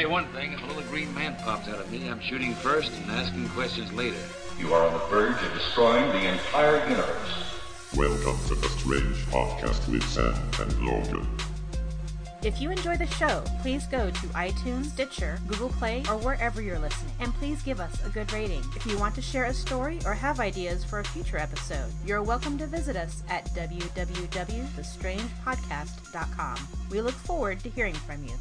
you one thing, if a little green man pops out of me, I'm shooting first and asking questions later. You are on the verge of destroying the entire universe. Welcome to the Strange Podcast with Sam and Logan. If you enjoy the show, please go to iTunes, Stitcher, Google Play, or wherever you're listening, and please give us a good rating. If you want to share a story or have ideas for a future episode, you're welcome to visit us at www.thestrangepodcast.com. We look forward to hearing from you.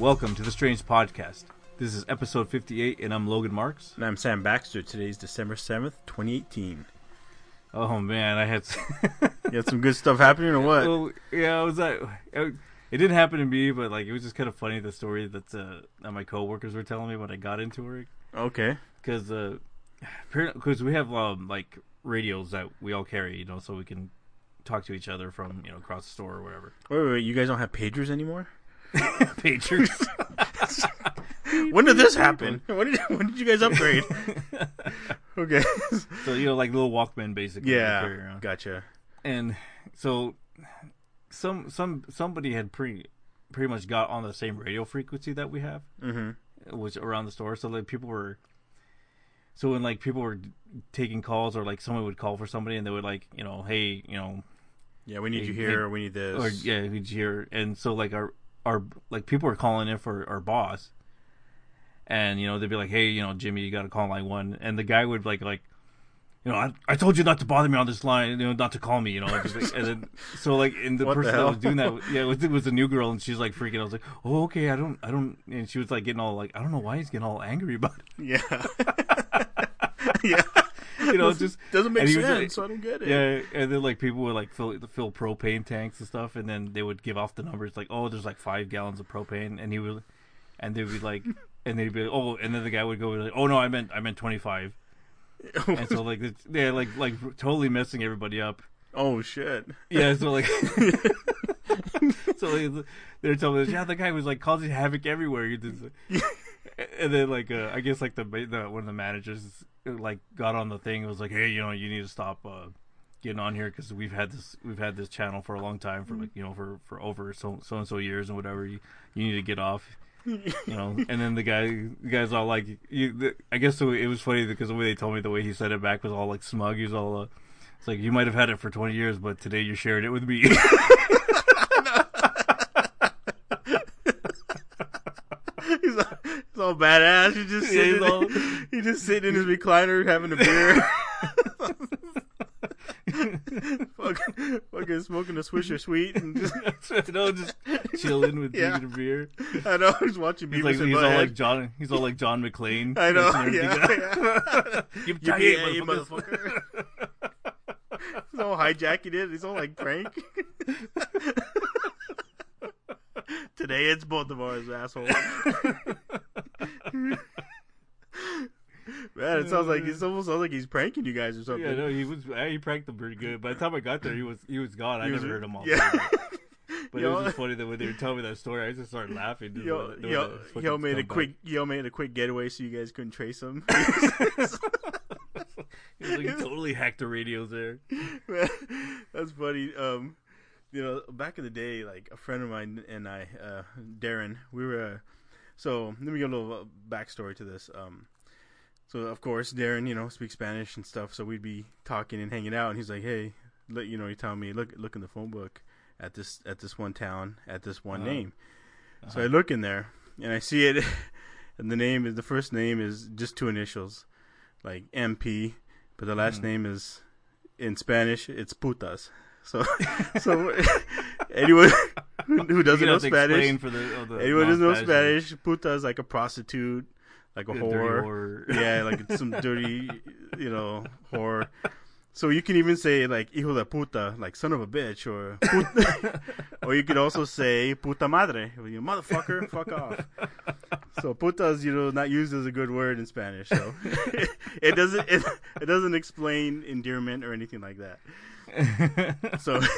Welcome to the Strange Podcast. This is episode 58, and I'm Logan Marks. And I'm Sam Baxter. Today's December 7th, 2018. Oh man, I had. you had some good stuff happening, or what? Well, yeah, I was like, it didn't happen to me, but like it was just kind of funny the story that uh, that my coworkers were telling me when I got into work. Okay. Because uh, because we have um, like radios that we all carry, you know, so we can talk to each other from you know across the store or whatever. Wait, wait, wait you guys don't have pagers anymore? pagers. when did this happen? When did when did you guys upgrade? okay. So you know, like little Walkman, basically. Yeah. Gotcha. And so some some somebody had pretty pretty much got on the same radio frequency that we have, mm-hmm. which around the store. So like people were, so when like people were taking calls or like someone would call for somebody and they would like you know hey you know, yeah we need hey, you here hey, we need this or yeah we need you here and so like our our like people were calling in for our boss, and you know they'd be like hey you know Jimmy you got to call line one and the guy would like like you know, I, I told you not to bother me on this line, you know, not to call me, you know, just, and then so like, and the what person the that was doing that, yeah, it was, it was a new girl, and she's like freaking. I was like, oh, okay, I don't, I don't, and she was like getting all like, I don't know why he's getting all angry about it. Yeah, yeah, you know, it just doesn't make sense. Like, so I don't get it. Yeah, and then like people would like fill fill propane tanks and stuff, and then they would give off the numbers like, oh, there's like five gallons of propane, and he would, and they'd be like, and they'd be like, oh, and then the guy would go like, oh no, I meant I meant twenty five and so like they're like like totally messing everybody up. Oh shit! Yeah, so like, so they're telling us, yeah, the guy was like causing havoc everywhere. and then like uh, I guess like the, the one of the managers like got on the thing. It was like, hey, you know, you need to stop uh, getting on here because we've had this we've had this channel for a long time for like you know for for over so so and so years and whatever. You you need to get off you know, and then the guy, the guy's all like, you, the, I guess the, it was funny because the way they told me, the way he said it back was all like smug. He was all, uh, it's like you might have had it for twenty years, but today you're sharing it with me. all, badass. He's just sitting, yeah, all, he's just sitting in his recliner having a beer. fucking, fucking smoking a Swisher Sweet and just, no, just chilling with yeah. drinking a beer. I know. He's watching he's like, he's all like John. He's all like John McClane. I know. Yeah. yeah. you yippee motherfucker. he's all hijacking it. He's all like prank. Today it's both of ours, asshole. Man, it sounds like it almost sounds like he's pranking you guys or something. Yeah, no, he was. He pranked them pretty good. By the time I got there, he was he was gone. I never heard him all. Yeah. But yo, it was just funny that when they were telling me that story, I just started laughing. Yo, yo, yo made a quick, yo made a quick getaway so you guys couldn't trace him. he like, totally hacked the radios there. Man, that's funny. Um, you know, back in the day, like a friend of mine and I, uh, Darren, we were. Uh, so let me give a little uh, backstory to this. Um, so of course Darren, you know, speaks Spanish and stuff. So we'd be talking and hanging out, and he's like, "Hey, let you know," he telling me, "Look, look in the phone book at this at this one town at this one uh-huh. name." Uh-huh. So I look in there and I see it, and the name is the first name is just two initials, like MP, but the last mm. name is in Spanish it's putas. So, so anyone who doesn't know Spanish, the, the anyone who doesn't know Spanish, puta is like a prostitute like a, whore. yeah, like some dirty, you know, whore. So you can even say like hijo de puta, like son of a bitch, or puta, or you could also say puta madre, you motherfucker, fuck off. So puta is you know not used as a good word in Spanish, so it doesn't it, it doesn't explain endearment or anything like that. So so,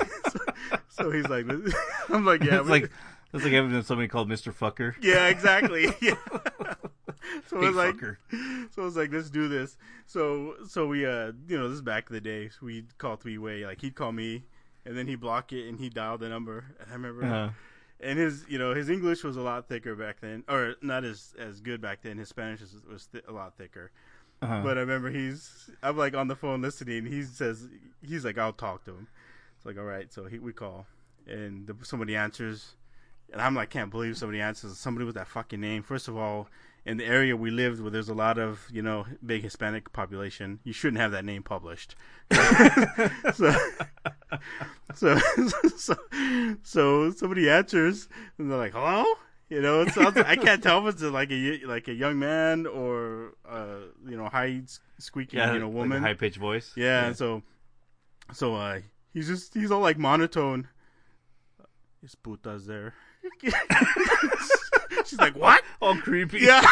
so he's like, I'm like, yeah, it's like it's like having somebody called Mister Fucker. Yeah, exactly. Yeah so I was like, so I was like, let's do this. So, so we, uh, you know, this is back in the day. So we'd call three way. Like he'd call me, and then he'd block it, and he'd dial the number. And I remember, uh-huh. and his you know his English was a lot thicker back then, or not as as good back then. His Spanish was, was th- a lot thicker. Uh-huh. But I remember he's I'm like on the phone listening. He says he's like I'll talk to him. It's like all right, so he, we call, and the, somebody answers, and I'm like can't believe somebody answers. Somebody with that fucking name. First of all, in the area we lived, where there's a lot of you know big Hispanic population, you shouldn't have that name published. so, so, so, so somebody answers, and they're like, "Hello." You know, it sounds. I can't tell if it's like a like a young man or uh, you know high squeaky Yeah, you know woman. high pitched voice. yeah, and so so uh he's just he's all like monotone. His putas there. She's like, what? all creepy. Yeah.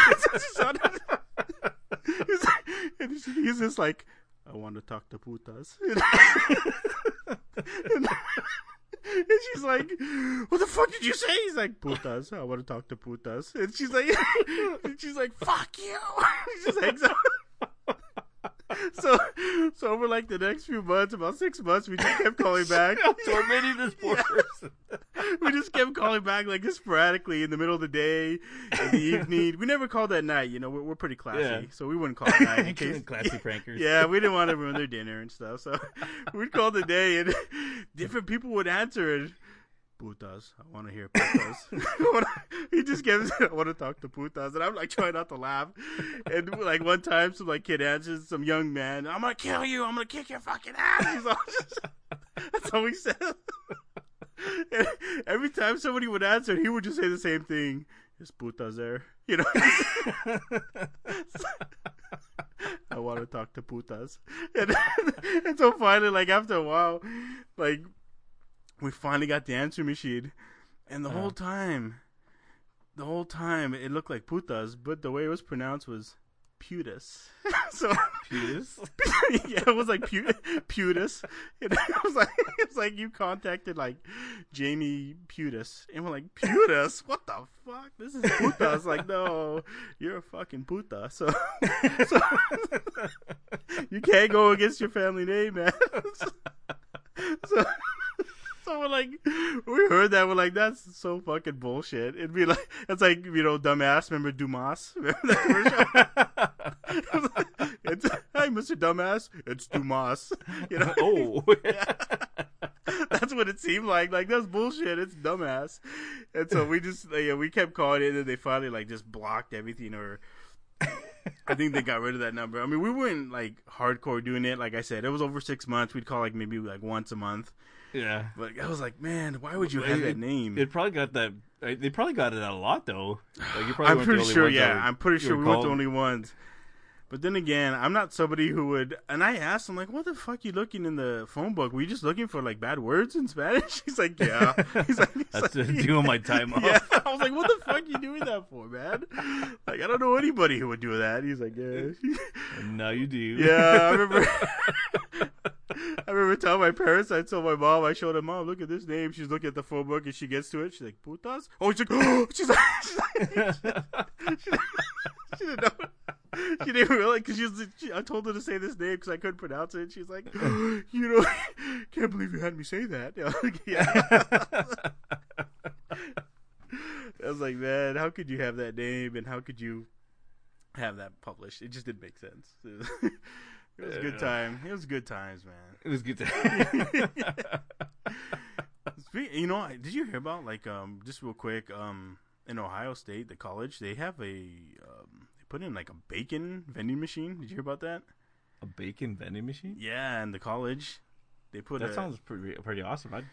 he's, and he's just like, I want to talk to putas. and, and she's like, "What the fuck did you say?" He's like, "Putas. I want to talk to putas." And she's like, and "She's like, fuck you." She just hangs up. So, so over like the next few months, about six months, we just kept calling back. tormenting this poor person. we just kept calling back like sporadically in the middle of the day, in the evening. We never called at night. You know, we're, we're pretty classy, Yeah. so we wouldn't call at night. in case- Classy prankers. yeah, we didn't want to ruin their dinner and stuff, so we'd call the day, and different people would answer it. Putas, I want to hear putas. he just gives, I want to talk to putas, and I'm like trying not to laugh. And like one time, some like kid answers, some young man, I'm gonna kill you, I'm gonna kick your fucking ass. Just, that's all he said. And every time somebody would answer, he would just say the same thing. Is putas there? You know. I want to talk to putas. And, and so finally, like after a while, like we finally got the answer machine, and the Uh-huh. whole time, the whole time it looked like putas, but the way it was pronounced was putus. so Penis? yeah, it was like pu- putus. It was like it's like you contacted like Jamie Putus, and we're like Putus, what the fuck? This is putas. Like no, you're a fucking puta. So, so you can't go against your family name, man. so. So we're like, we heard that we're like, that's so fucking bullshit. It'd be like, it's like you know, dumbass. Remember Dumas? Remember that it's, hey, Mr. Dumbass, it's Dumas. You know, oh. that's what it seemed like. Like that's bullshit. It's dumbass. And so we just, like, yeah, we kept calling it, and they finally like just blocked everything, or I think they got rid of that number. I mean, we weren't like hardcore doing it. Like I said, it was over six months. We'd call like maybe like once a month. Yeah. But I was like, man, why would you have that name? It probably got that. They probably got it a lot though. Like you probably I'm pretty sure. Yeah, were- I'm pretty sure we weren't the only ones. But then again, I'm not somebody who would. And I asked him like, "What the fuck you looking in the phone book? Were you just looking for like bad words in Spanish?" He's like, "Yeah." He's like, he's That's like, doing my time off. Yeah, I was like, "What the fuck you doing that for, man?" Like, I don't know anybody who would do that. He's like, "Yeah." Now you do. Yeah, I remember. I remember telling my parents. I told my mom. I showed her mom. Look at this name. She's looking at the phone book and she gets to it. She's like, "Putas." Oh, she's like, oh, she's like, she's like she, she didn't know. She didn't realize because she, was- she. I told her to say this name because I couldn't pronounce it. She's like, "You know, can't believe you had me say that." I was like, man, how could you have that name and how could you have that published? It just didn't make sense. It was, a good time. It was good times, man. It was good time. You know, did you hear about like um just real quick um in Ohio State the college they have a um, they put in like a bacon vending machine. Did you hear about that? a bacon vending machine. Yeah, in the college they put That a, sounds pretty pretty awesome. I'd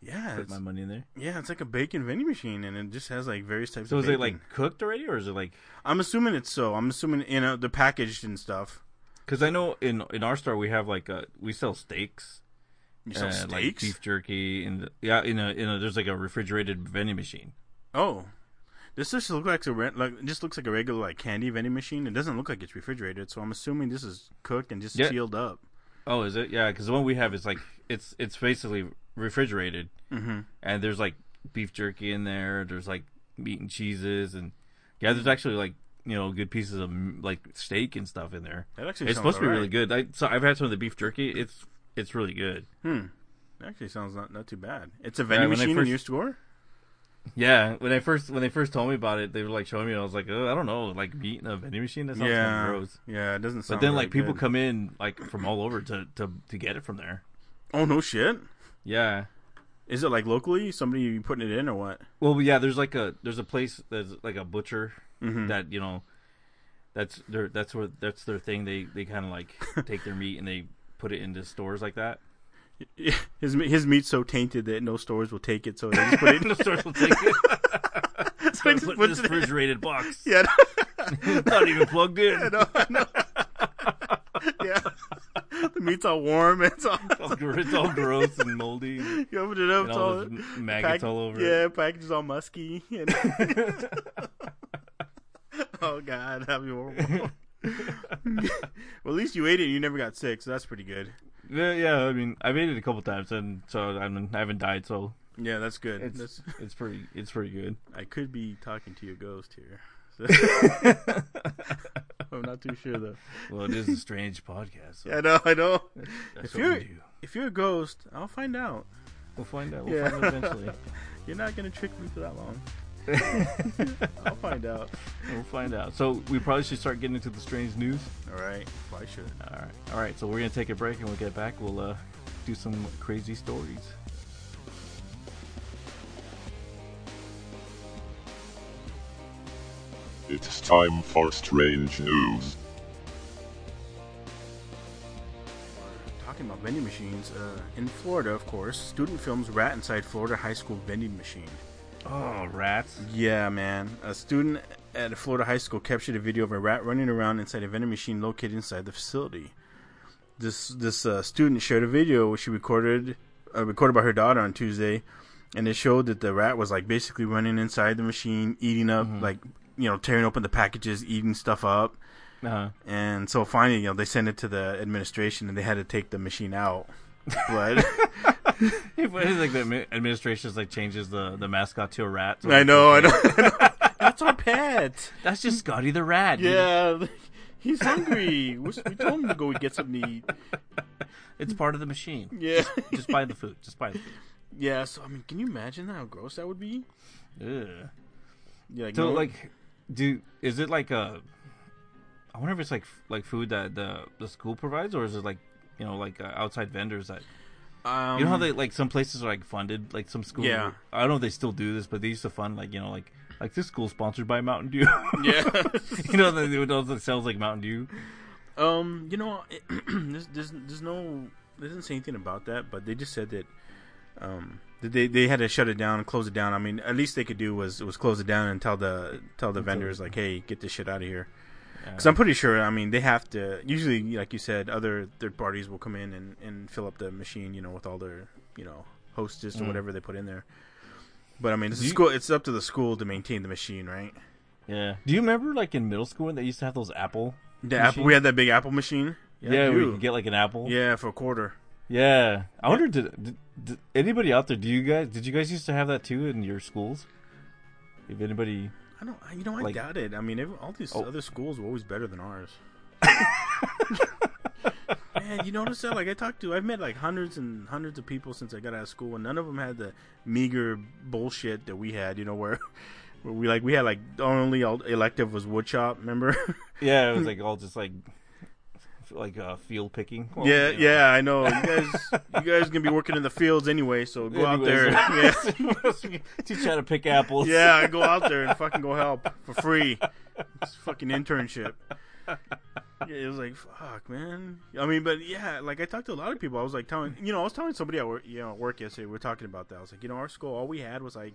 yeah put my money in there. yeah it's like a bacon vending machine and it just has like various types So of is it bacon. like cooked already, or is it like? I'm assuming it's so. I'm assuming you know the packaged and stuff. Because I know in in our store we have like uh we sell steaks. You sell like steaks? beef jerky, and yeah, in a in a there's like a refrigerated vending machine. Oh, this just looks like a like just looks like a regular like candy vending machine. It doesn't look like it's refrigerated, so I'm assuming this is cooked and just Yeah. sealed up. Oh, is it? Yeah, because the one we have is like it's it's basically refrigerated, Mm-hmm. and there's like beef jerky in there. There's like meat and cheeses, and yeah, there's actually like you know good pieces of like steak and stuff in there. That actually It's supposed to be really good. I so I've had some of the beef jerky. It's it's really good. Hmm. That actually sounds not not too bad. It's a vending machine in first- your store. Yeah, when I first when they first told me about it, they were like showing me. I was like, oh, I don't know, like meat in a vending machine. That sounds kind yeah, of gross. yeah, it doesn't sound. But then like people good. come in like from all over to, to to get it from there. Oh no, shit! Yeah. Is it like locally somebody putting it in or what? Well, yeah. There's like a there's a place there's like a butcher Mm-hmm. that you know that's their that's where that's their thing. They they kind of like take their meat and they put it into stores like that. His his meat's so tainted that no stores will take it, so they just put it. the stores will take it. so he just Put in this refrigerated box. Yeah, Not even plugged in. no, I know. yeah. The meat's all warm. It's all. It's all, it's all gross and moldy. And You open it up, it's all maggots pack- all over. it. Yeah, package is all musky. And oh god, that'd be horrible. well, at least you ate it. and You never got sick, so that's pretty good. Yeah, yeah. I mean, I've ate it a couple times, and so I mean, I haven't died, so Yeah, that's good. it's That's, it's pretty it's pretty good. I could be talking to your ghost here. So- I'm not too sure though. Well, it is a strange podcast. So Yeah, I know. I know. that's if you're if you're a ghost, I'll find out. We'll find out. We'll Yeah. find out eventually. You're not gonna trick me for that long. I'll find out. we'll find out. So we probably should start getting into the strange news. All right. Well, I should. All right, all right. So we're gonna take a break, and we'll get back. We'll uh, do some crazy stories. It's time for strange news. Talking about vending machines, uh, in Florida, of course, student films rat inside Florida high school vending machine. Oh, rats! Yeah, man. A student at a Florida high school captured a video of a rat running around inside a vending machine located inside the facility. This this uh, student shared a video which she recorded uh, recorded by her daughter on Tuesday, and it showed that the rat was like basically running inside the machine, eating up like you know tearing open the packages, eating stuff up. Uh, And so finally, you know, they sent it to the administration, and they had to take the machine out. But it's like the administration administration's like changes the, the mascot to a rat. so I know, I know, I know. That's our pet. That's just Scotty the rat. dude. Yeah, he's hungry. We we told him to go get something to eat. it's part of the machine. Yeah, Just buy the food. Just buy the food. yeah. So I mean, can you imagine how gross that would be? Ugh. Yeah, like, So no- like, do is it like a? I wonder if it's like like food that the the school provides, or is it like you know like uh, outside vendors that um, you know how they like some places are like funded like some schools. Yeah. I don't know if they still do this, but they used to fund like you know like like this school sponsored by Mountain Dew. yeah. you know they would also sells like Mountain Dew. Um, you know, it, there's, there's there's no they didn't say anything about that, but they just said that um that they they had to shut it down and close it down. I mean, at least they could do was was close it down and tell the tell the vendors like, hey, get this shit out of here. Because I'm pretty sure. I mean, they have to. Usually, like you said, other third parties will come in and, and fill up the machine. You know, with all their you know hostess or Mm. whatever they put in there. But I mean, it's you- school. It's up to the school to maintain the machine, right? Yeah. Do you remember like in middle school when they used to have those Apple? The Apple. We had that big Apple machine. Yeah, I where you do. could get like an apple. Yeah, for a quarter. Yeah. I wonder did, did, did anybody out there? Do you guys did you guys used to have that too in your schools? If anybody, I don't. You know, I Like- doubt it. I mean, every, all these Oh. other schools were always better than ours. Man, you notice that? Like, I talked to, I've met like hundreds and hundreds of people since I got out of school, and none of them had the meager bullshit that we had. You know, where, where we like we had like the only elective was woodshop. Remember? yeah, it was like all just like like uh, field picking. Well, yeah, you know. yeah, I know. You guys, you guys gonna be working in the fields anyway, so go out there. Yeah. yeah. Teach how to pick apples. Yeah, go out there and fucking go help for free. It's fucking internship. Yeah, it was like fuck, man. I mean, but yeah, like I talked to a lot of people. I was like telling, you know, I was telling somebody at work, you know, at work yesterday. We were talking about that. I was like, you know, our school, all we had was like,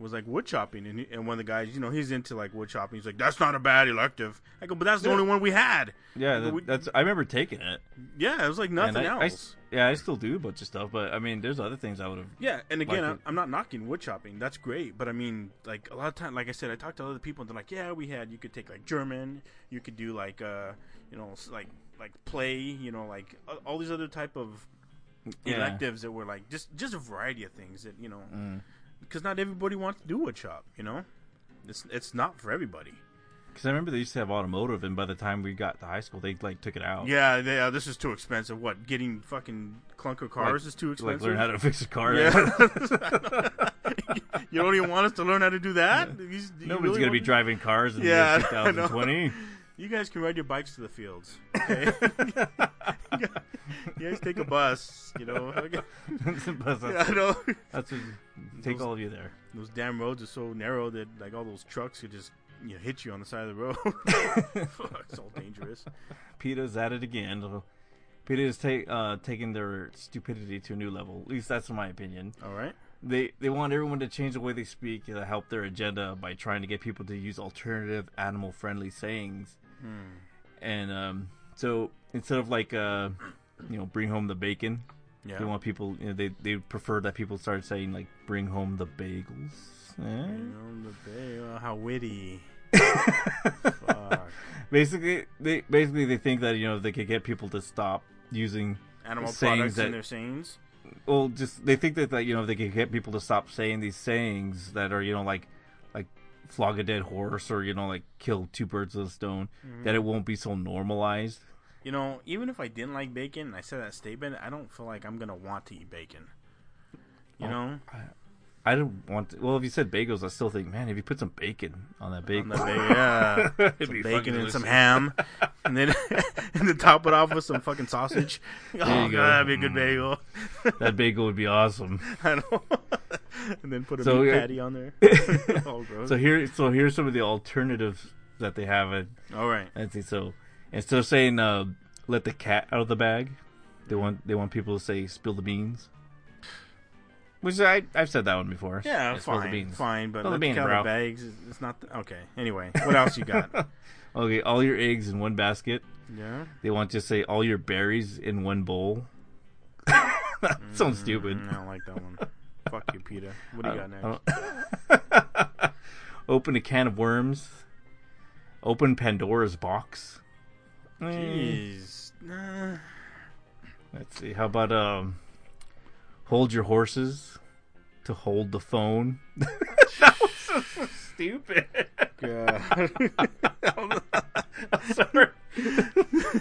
was like wood chopping, and, he, and one of the guys, you know, he's into like wood chopping. He's like, that's not a bad elective. I go, but that's the Yeah. only one we had. yeah. That, we- that's I remember taking it. Yeah, it was like nothing I- I else. s- yeah, I still do a bunch of stuff, but I mean, there's other things I would have. Yeah, and again, I'm, I'm not knocking wood chopping. That's great, but I mean, like a lot of time, like I said, I talked to other people, and they're like, "Yeah, we had. You could take like German. You could do like, uh, you know, like like play. You know, like all these other type of Yeah. electives that were like just just a variety of things that you know, Mm. Because not everybody wants to do wood chop. You know, it's it's not for everybody. Because I remember they used to have automotive, and by the time we got to high school, they like took it out. Yeah, they, uh, this is too expensive. What getting fucking clunker cars is too expensive. like learn how to fix a car. Yeah. you don't even want us to learn how to do that? You- you Nobody's really gonna be want- driving cars in Yeah, the year 2020. You guys can ride your bikes to the fields. Okay? you guys take a bus. You know. Okay. But Yeah, I know. That's what, take all of you there. Those damn roads are so narrow that like all those trucks could just you know, hit you on the side of the road. Fuck, it's all dangerous. PETA's at it again. PETA is ta- uh, taking their stupidity to a new level. At least that's my opinion. All right. They they want everyone to change the way they speak to help their agenda by trying to get people to use alternative animal friendly sayings. And um, so instead of like uh, you know bring home the bacon, Yeah. they want people you know, they they prefer that people start saying like bring home the bagels. Eh? You know, the bay, oh, how witty. Fuck. Basically, they basically they think that you know they could get people to stop using Animal products that- in their sayings. well just they think that, that you know they could get people to stop saying these sayings that are you know like flog a dead horse or you know like kill two birds with a stone mm-hmm. that it won't be so normalized? You know, even if I didn't like bacon and I said that statement, I don't feel like I'm gonna want to eat bacon. You Oh, know, i don't want to well if you said bagels i still think man if you put some bacon on that On bagel the yeah, some be bacon and some ham, and then and then top it off with some fucking sausage. Oh you god, go. that'd be a good Mm. bagel. that bagel would be awesome I know. and then put a So, meat patty on there. oh, gross. so here so here's some of the alternatives that they have it All right. Let's see. So instead of saying uh, "let the cat out of the bag," they want they want people to say "spill the beans." Which I I've said that one before. Yeah, the fine, beans. fine, but the let beans, the cat out bro. bags. It's not the, okay. Anyway, what else you got? Okay, all your eggs in one basket. yeah. They want to say all your berries in one bowl. that sounds stupid. Mm, I don't like that one. Fuck you, PETA. What do you got next? Open a can of worms. Open Pandora's box. Jeez. Nah. Let's see. How about um, hold your horses to hold the phone. that was so, so stupid. God. Sorry.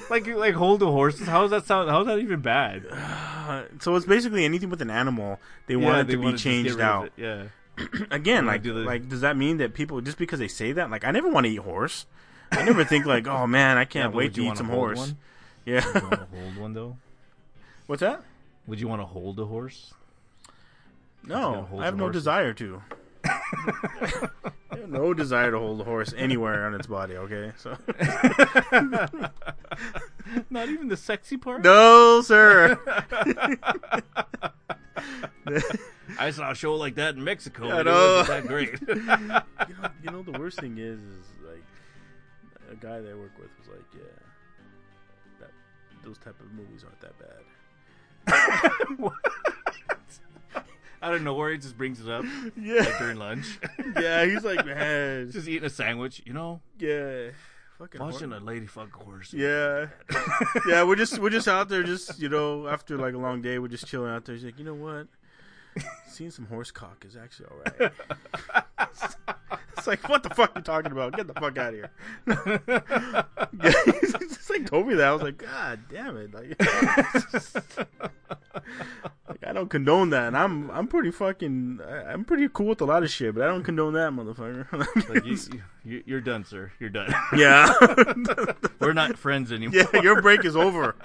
like like hold the horses. How does that sound? How is that even bad? Uh, so it's basically anything with an animal. They want Yeah, it they to be wanna just get changed out. Yeah. Again, like, do the- like, does that mean that people just because they say that? Like, I never want to eat horse. I never think like, oh man, I can't but wait to eat some horse. one? Yeah. hold one though? What's that? Would you want to hold a horse? No, I have no desire to. No desire to hold a horse anywhere on its body. Okay, so Not even the sexy part. no, sir. I saw a show like that in Mexico. I It know. wasn't that great. you know, you know, the worst thing is, is like a guy that I work with was like, yeah, that those type of movies aren't that bad. Out of nowhere, he just brings it up Yeah, like during lunch. yeah. He's like, man, just eating a sandwich, you know, yeah, fucking watching hor- a lady fuck a horse. Yeah, yeah. We're just we're just out there, just you know, after like a long day, we're just chilling out there. He's like, you know what? Seeing some horse cock is actually all right. it's like, what the fuck are you talking about? Get the fuck out of here. he's just like told me that. I was like, God damn it! Like, like, I don't condone that, and I'm I'm pretty fucking I- I'm pretty cool with a lot of shit, but I don't condone that, motherfucker. Like you, you, you're done, sir. You're done. yeah. We're not friends anymore. Yeah, your break is over.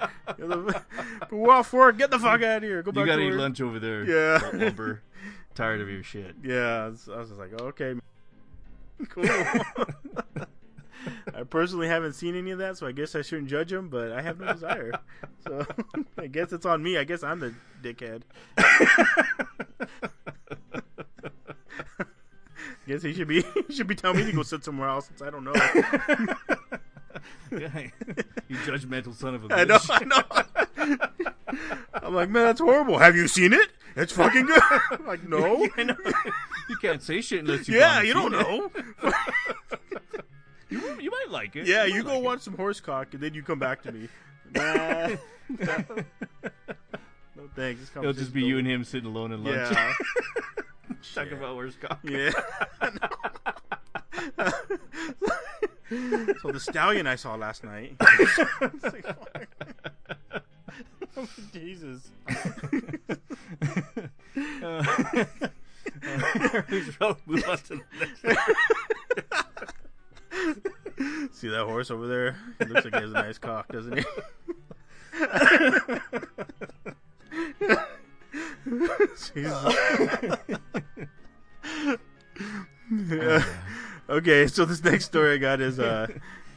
We're off work. Get the fuck out of here. Go back you gotta to eat work. lunch over there. Yeah. lumber. Tired of your shit. Yeah, I was, I was just like, okay, cool. I personally haven't seen any of that, so I guess I shouldn't judge him. But I have no desire, so I guess it's on me. I guess I'm the dickhead. guess he should be he should be telling me to go sit somewhere else since I don't know. Yeah. you judgmental son of a bitch. I know, I know. I'm like, man, that's horrible. Have you seen it? It's fucking good. I'm like, no. I know. You can't say shit unless you. Yeah, you don't know. You, you might like it. Yeah, might you go like it. watch some horse cock and then you come back to me. Nah. no thanks. It'll just be you and him sitting alone in lunch, Yeah. talking about where's cock. yeah. so the stallion I saw last night. It's. Jesus. Oh, we move on to the next. See that horse over there? He looks like he has a nice cock, doesn't he? Jesus. Yeah. Okay, so this next story I got is uh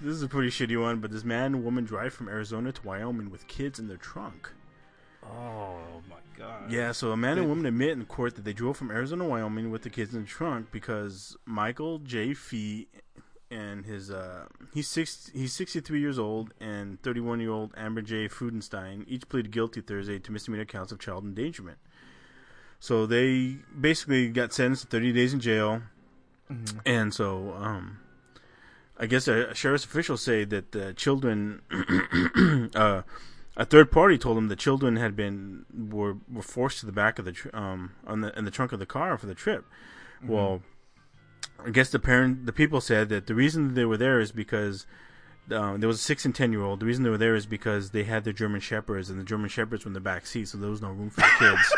this is a pretty shitty one, but this man and woman drive from Arizona to Wyoming with kids in their trunk. Oh my god. Yeah, so a man and woman admit in court that they drove from Arizona to Wyoming with the kids in the trunk because Michael J. Fee and his uh he's six he's 63 years old and 31 year old Amber J. Fudenstein each pleaded guilty Thursday to misdemeanor counts of child endangerment. So they basically got sentenced to 30 days in jail, and so um I guess a, sheriff's officials say that the children, uh, a third party told him the children had been were were forced to the back of the tr- um on the in the trunk of the car for the trip. Well, I guess the parent the people said that the reason they were there is because. Um, there was a six and ten year old. The reason they were there is because they had their German shepherds, and the German shepherds were in the back seat, so there was no room for the kids.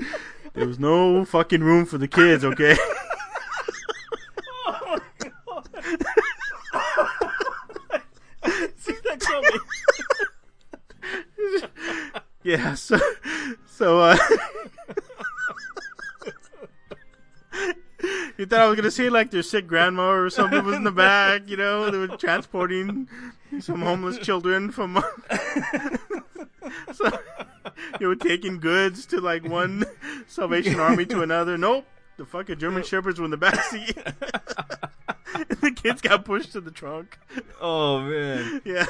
there was no fucking room for the kids. Okay. was gonna say like their sick grandma or something was in the back, you know, they were transporting some homeless children from so they were taking goods to like one Salvation Army to another. Nope. The fucking German Shepherds were in the back seat. the kids got pushed to the trunk. Oh man. Yeah.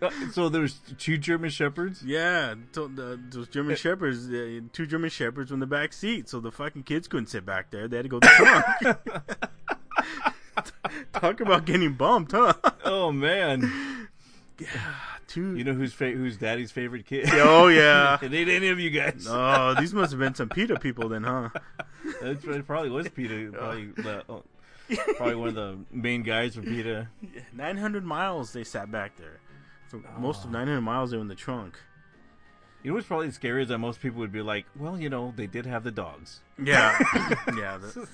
Uh, so there's two German shepherds. Yeah, to, the, uh, those German eh. shepherds, uh, two German shepherds in the back seat, so the fucking kids couldn't sit back there. They had to go to the trunk. Talk about getting bumped, huh? Oh man. Yeah, Two. You know who's fa- who's daddy's favorite kid? oh yeah. it ain't any of you guys. Oh, these must have been some PETA people then, huh? That's it probably was PETA. Probably, the, oh, probably one of the main guys from PETA. Nine hundred miles they sat back there. For most of ah. nine hundred miles, they were in the trunk. You know what's probably scary is that most people would be like, well, you know, they did have the dogs. Yeah, yeah. The,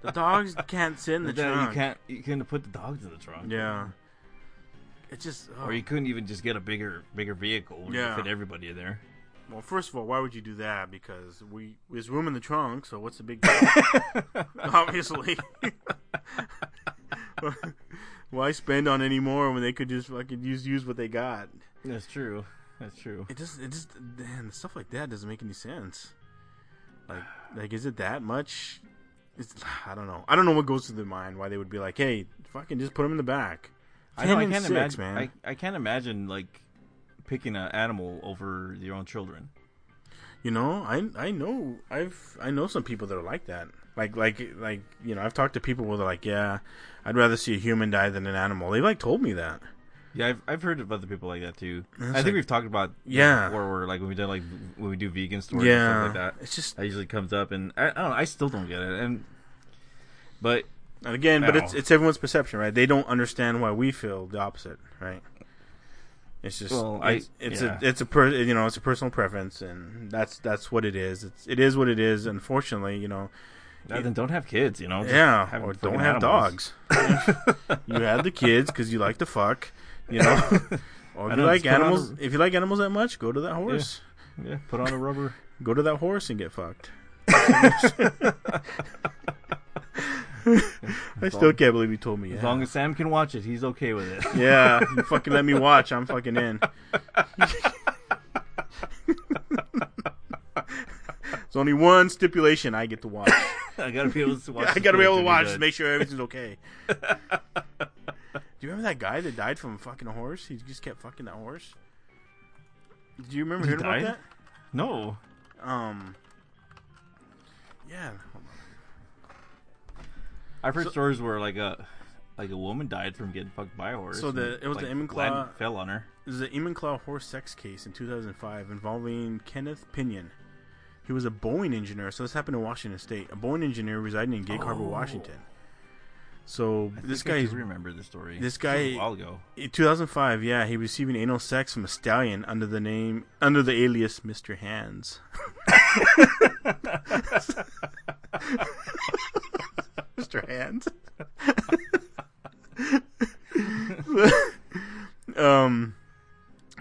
the dogs can't sit in the then trunk. You can't you couldn't put the dogs in the trunk. Yeah. It's just. oh. Or you oh. couldn't even just get a bigger bigger vehicle Yeah. fit everybody in there. Well, first of all, why would you do that? Because we there's room in the trunk, so what's the big deal? Obviously. why spend on any more when they could just fucking use use what they got? That's true. That's true. It just it just man, stuff like that doesn't make any sense. Like like is it that much? It's, I don't know. I don't know what goes through their mind. Why they would be like, "Hey, fucking just put them in the back." I know. I can't six, imagine. man. I, I can't imagine like picking an animal over your own children. You know, I I know I've I know some people that are like that. Like like like you know, I've talked to people where they're like, yeah, I'd rather see a human die than an animal. They like told me that. Yeah, I've I've heard of other people like that too. I think like- we've talked about Yeah. where we're like when we do like when we do vegan stories Yeah, and stuff like that. it's just That usually comes up, and I, I don't know. I still don't get it, and but and again, but it's it's everyone's perception, right? They don't understand why we feel the opposite, right? It's just Well, I- it's, it's yeah. a it's a per, you know it's a personal preference, and that's that's what it is. It's it is what it is. Unfortunately, you know, then don't have kids. You know, Just yeah, have or don't have animals. dogs. you had the kids because you like to fuck, you know. Or if you like just put on animals, a- if you like animals that much, go to that horse. Yeah, put on a rubber. Go to that horse and get fucked. I still can't believe you told me. As Yeah, long as Sam can watch it, he's okay with it. yeah you fucking let me watch. I'm fucking in. There's only one stipulation I get to watch. I gotta be able to watch. I gotta be able to watch to make sure everything's okay. Do you remember that guy that died from fucking a horse? He just kept fucking that horse. Do you remember He hearing about died? that? No, Um. Yeah. I've heard So- stories where like a like a woman died from getting fucked by a horse. So the- it was the like, Enumclaw- land fell on her. This is an Eamon horse sex case in 2005 involving Kenneth Pinyan. He was a Boeing engineer, so this happened in Washington State. A Boeing engineer residing in Gig Harbor, Oh. Washington. So I this I guy, do remember the story. this guy- a while ago. in 2005, yeah, he was receiving anal sex from a stallion under the name under the alias Mr. Hands. Mr. Hands. um,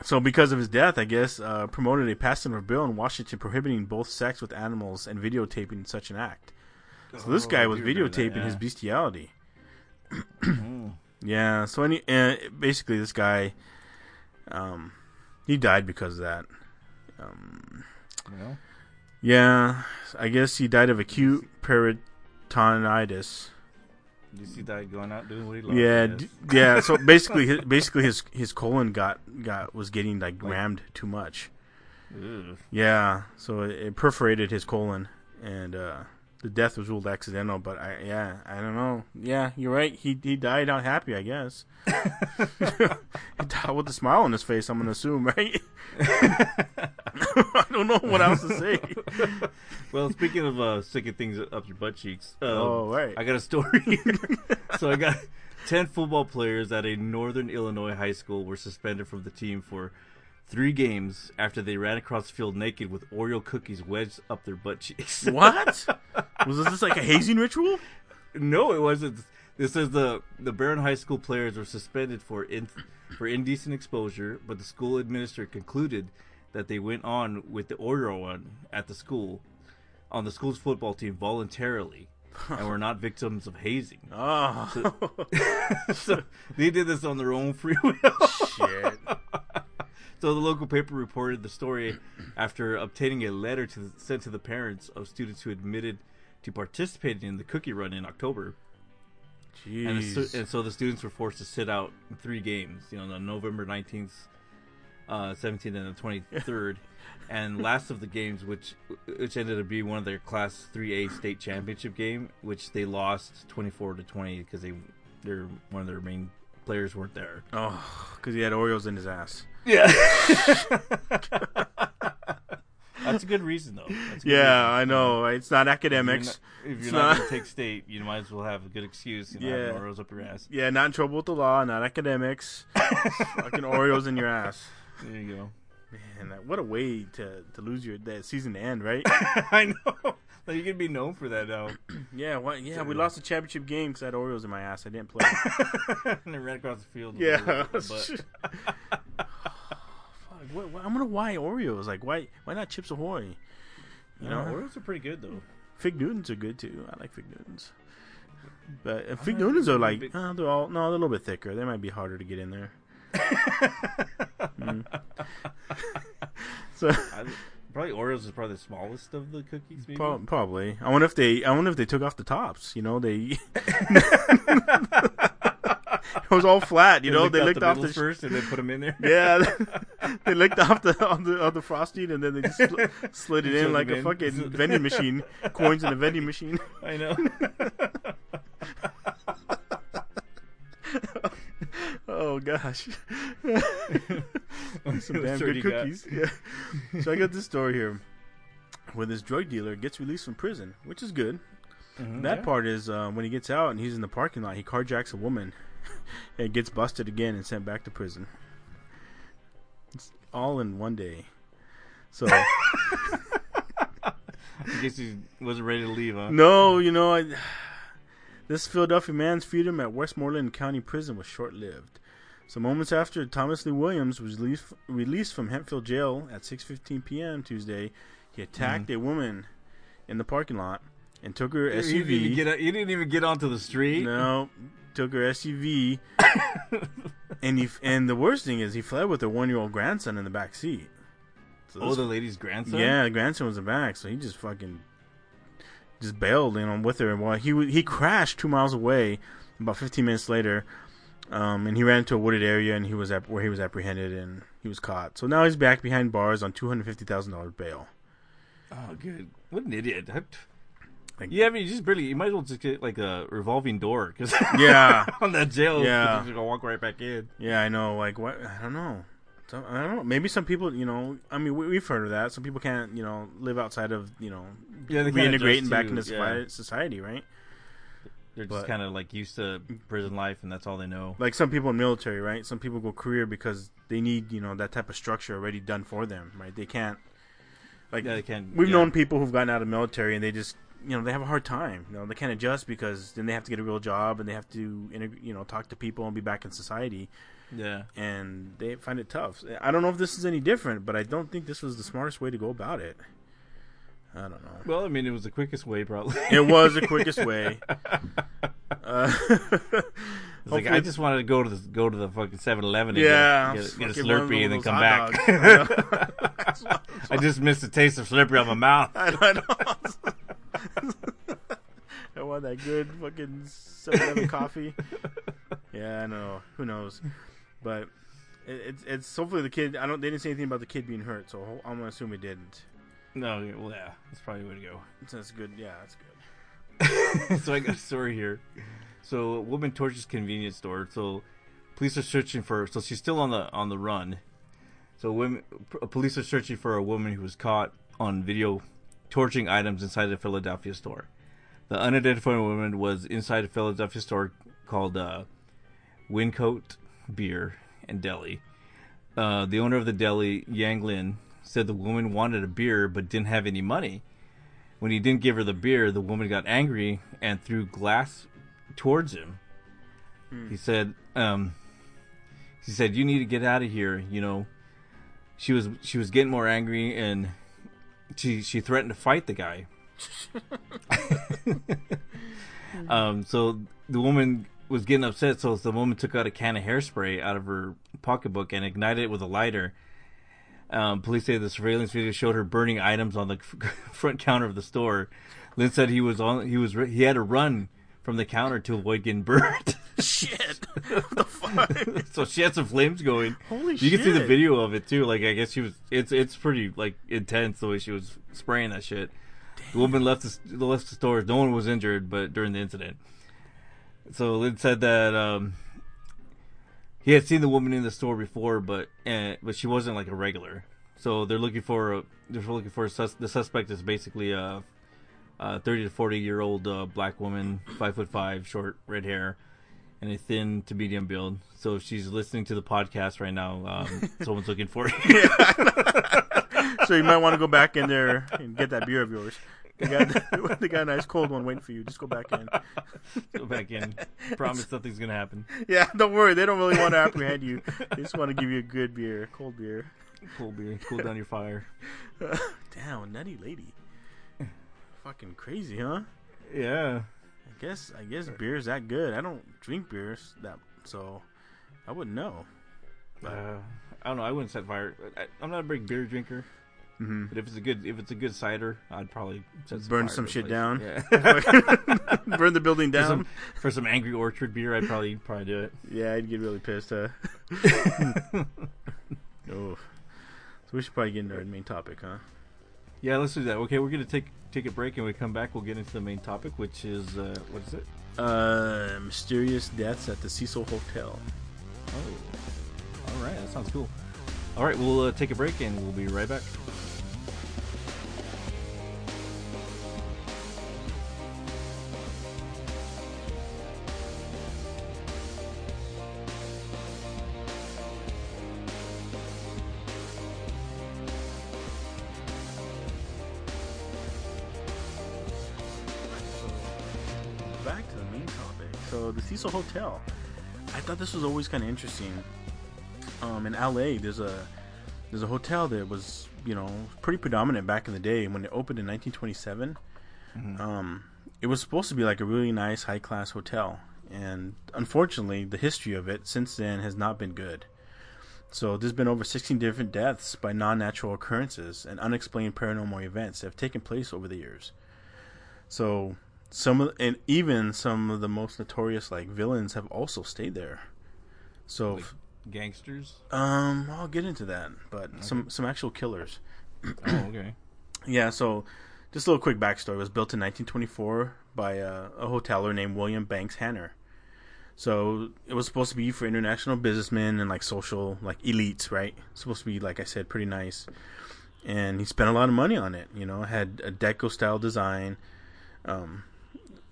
so because of his death, I guess, uh, promoted a passing of a bill in Washington prohibiting both sex with animals and videotaping such an act. So this Oh, guy was videotaping that, his yeah. bestiality. yeah. So any, uh, basically, this guy, um, he died because of that. Um, Well, yeah, I guess he died of acute peritonitis. you see that going out doing what he loves. Yeah, d- yeah. So basically, his, basically his his colon got got was getting like rammed too much. Ugh. Yeah, so it, it perforated his colon, and uh, the death was ruled accidental. But I, yeah, I don't know. Yeah, you're right. He he died out happy, I guess. he died with a smile on his face. I'm gonna assume, right? I don't know what else to say. Well, speaking of uh, sticking things up your butt cheeks, um, Oh, right. I got a story here. so I got ten football players at a Northern Illinois high school were suspended from the team for three games after they ran across the field naked with Oreo cookies wedged up their butt cheeks. What was this like a hazing ritual? no, it wasn't. This says the the Barron High School players were suspended for in, for indecent exposure, but the school administrator concluded that they went on with the Oreo one at the school on the school's football team voluntarily and were not victims of hazing. Oh so they did this on their own free will. shit! So the local paper reported the story after obtaining a letter to sent to the parents of students who admitted to participating in the cookie run in October. And, the and so the students were forced to sit out three games, you know, on November 19th, uh, 17th, and the 23rd. and last of the games, which which ended up being one of their Class 3A state championship game, which they lost 24 to 20 because they they're one of their main players weren't there. Oh, because he had Oreos in his ass. Yeah. That's a good reason, though. That's a good Yeah, reason. I know. It's not If you're academics. not, if you're not, not- going to take state, you might as well have a good excuse. You know, Yeah. have Oreos up your ass. Yeah, not in trouble with the law. Not academics. Fucking Oreos in your ass. There you go. Man, that- what a way to, to lose your that season to end, right? I know. Like, you can be known for that now. yeah? Yeah, we lost the championship game because I had Oreos in my ass. I didn't play. and they ran across the field. with yeah. a- but Fuck, what, what, I'm gonna why Oreos? Like, why why not Chips Ahoy? You know, Oreos are pretty good though. Fig Newtons are good too. I like Fig Newtons. But uh, Fig Newtons are like, big- uh, they're all no, they're a little bit thicker. They might be harder to get in there. Mm. So I, probably Oreos is probably the smallest of the cookies. Maybe. Pro- probably. I wonder if they. I wonder if they took off the tops. You know, they. it was all flat. You know, they licked the off the. sh- first and then put them in there. yeah, they licked off the on the on the frosting and then they just sl- slid it in like a in. fucking vending machine. Coins in a vending machine. I know. Oh gosh. Some damn good cookies. Yeah. So I got this story here, where this drug dealer gets released from prison, which is good. That yeah. part is uh, when he gets out and he's in the parking lot, he carjacks a woman and gets busted again and sent back to prison. It's all in one day. So I guess he wasn't ready to leave, huh? no, you know, I, this Philadelphia man's freedom at Westmoreland County Prison was short-lived. So moments after Thomas Lee Williams was released, released from Hempfield Jail at 6:15 p.m. Tuesday, he attacked mm. a woman in the parking lot and took her You didn't, SUV. get you didn't even get onto the street. No, took her SUV, and he and the worst thing is he fled with her one-year-old grandson in the back seat. So Oh, this- the lady's grandson. yeah, the grandson was in the back, so he just fucking just bailed, you know, with her. Well, he w- he crashed two miles away. About 15 minutes later, um, and he ran into a wooded area, and he was ap- where he was apprehended, and he was caught. So now he's back behind bars on two hundred fifty thousand dollars bail. Oh, good. What an idiot. Like- yeah, I mean, you just barely. You might as well just get like a revolving door because Yeah, on that jail, Yeah. you're gonna walk right back in. yeah, I know. Like what? I don't know. So, I don't know. Maybe some people, you know, I mean, we, we've heard of that. Some people can't, you know, live outside of, you know, Yeah, reintegrating back into yeah. society, right? They're just kind of like used to prison life, and that's all they know. like some people in military, right? Some people go career because they need you know that type of structure already done for them, right? They can't like Yeah, they can't, we've yeah. known people who've gotten out of military and they just you know they have a hard time. You know they can't adjust because then they have to get a real job and they have to you know talk to people and be back in society Yeah, and they find it tough. I don't know if this is any different, but I don't think this was the smartest way to go about it. I don't know. well, I mean, it was the quickest way, probably. It was the quickest way. Uh, like I just wanted to go to the go to the fucking 7-Eleven and yeah, get, get, get a Slurpee and then come back. dogs. I just missed the taste of Slurpee on my mouth. I know. I want that good fucking 7-Eleven coffee. Yeah, I know. Who knows? But it, it's it's hopefully the kid. I don't. They didn't say anything about the kid being hurt, so I'm gonna assume it didn't. No, well, yeah, that's probably the way to go. That's good. Yeah, that's good. so I got a story here. So a woman torches convenience store. So police are searching for. So she's still on the on the run. So women, police are searching for a woman who was caught on video torching items inside a Philadelphia store. The unidentified woman was inside a Philadelphia store called uh, Wincoat Beer and Deli. Uh, the owner of the deli, Yang Lin, said the woman wanted a beer but didn't have any money. When he didn't give her the beer, the woman got angry and threw glass towards him. He said, um, "He said you need to get out of here." You know, she was she was getting more angry and she she threatened to fight the guy. um, so the woman was getting upset, so the woman took out a can of hairspray out of her pocketbook and ignited it with a lighter. Um, police say the surveillance video showed her burning items on the front counter of the store. Lin said he was on he was he had to run from the counter to avoid getting burnt. Shit. what the fuck? so she had some flames going. Holy you can see the video of it too. Like I guess she was. It's it's pretty like intense the way she was spraying that shit. The woman left the left the store. No one was injured, but during the incident. So Lin said that um, he had seen the woman in the store before, but uh, but she wasn't like a regular. So they're looking for a, they're looking for a sus- the suspect is basically a, a thirty to forty year old uh, black woman, five foot five, short red hair, and a thin to medium build. So if she's listening to the podcast right now, um, someone's looking for you. so you might want to go back in there and get that beer of yours. They got, they got a nice cold one waiting for you. Just go back in. Go back in. Promise nothing's gonna happen. Yeah, don't worry. They don't really want to apprehend you. They just want to give you a good beer, cold beer. Cool beer, cool down your fire. Damn, nutty lady. Fucking crazy, huh? Yeah. I guess I guess beer's that good. I don't drink beers that so I wouldn't know. Uh, I don't know. I wouldn't set fire. I, I'm not a big beer drinker, Mhm. but if it's a good if it's a good cider, I'd probably set Burn some shit place. down? Yeah. Burn the building for, down. some, for some Angry Orchard beer, I'd probably probably do it. Yeah, I'd get really pissed, huh? oh. So we should probably get into our main topic, huh? Yeah, let's do that. Okay, we're gonna take take a break, and when we come back, we'll get into the main topic, which is uh, what is it? Uh, mysterious deaths at the Cecil Hotel. Oh, all right, that sounds cool. All right, we'll uh, take a break, and we'll be right. Back The Hotel. I thought this was always kind of interesting. Um, in LA, there's a there's a hotel that was you know pretty predominant back in the day when it opened in 1927. Um, it was supposed to be like a really nice high class hotel, and unfortunately, the history of it since then has not been good. So there's been over 16 different deaths by non-natural occurrences and unexplained paranormal events that have taken place over the years. So some of and even some of the most notorious like villains have also stayed there. So Like gangsters. um I'll get into that, but some some actual killers. oh, okay. Yeah, so just a little quick backstory. It was built in 1924 by a, a hoteler named William Banks Hanner. So it was supposed to be for international businessmen and like social like elites, right? supposed to be like I said, pretty nice. And he spent a lot of money on it. You know, had a deco style design. Um,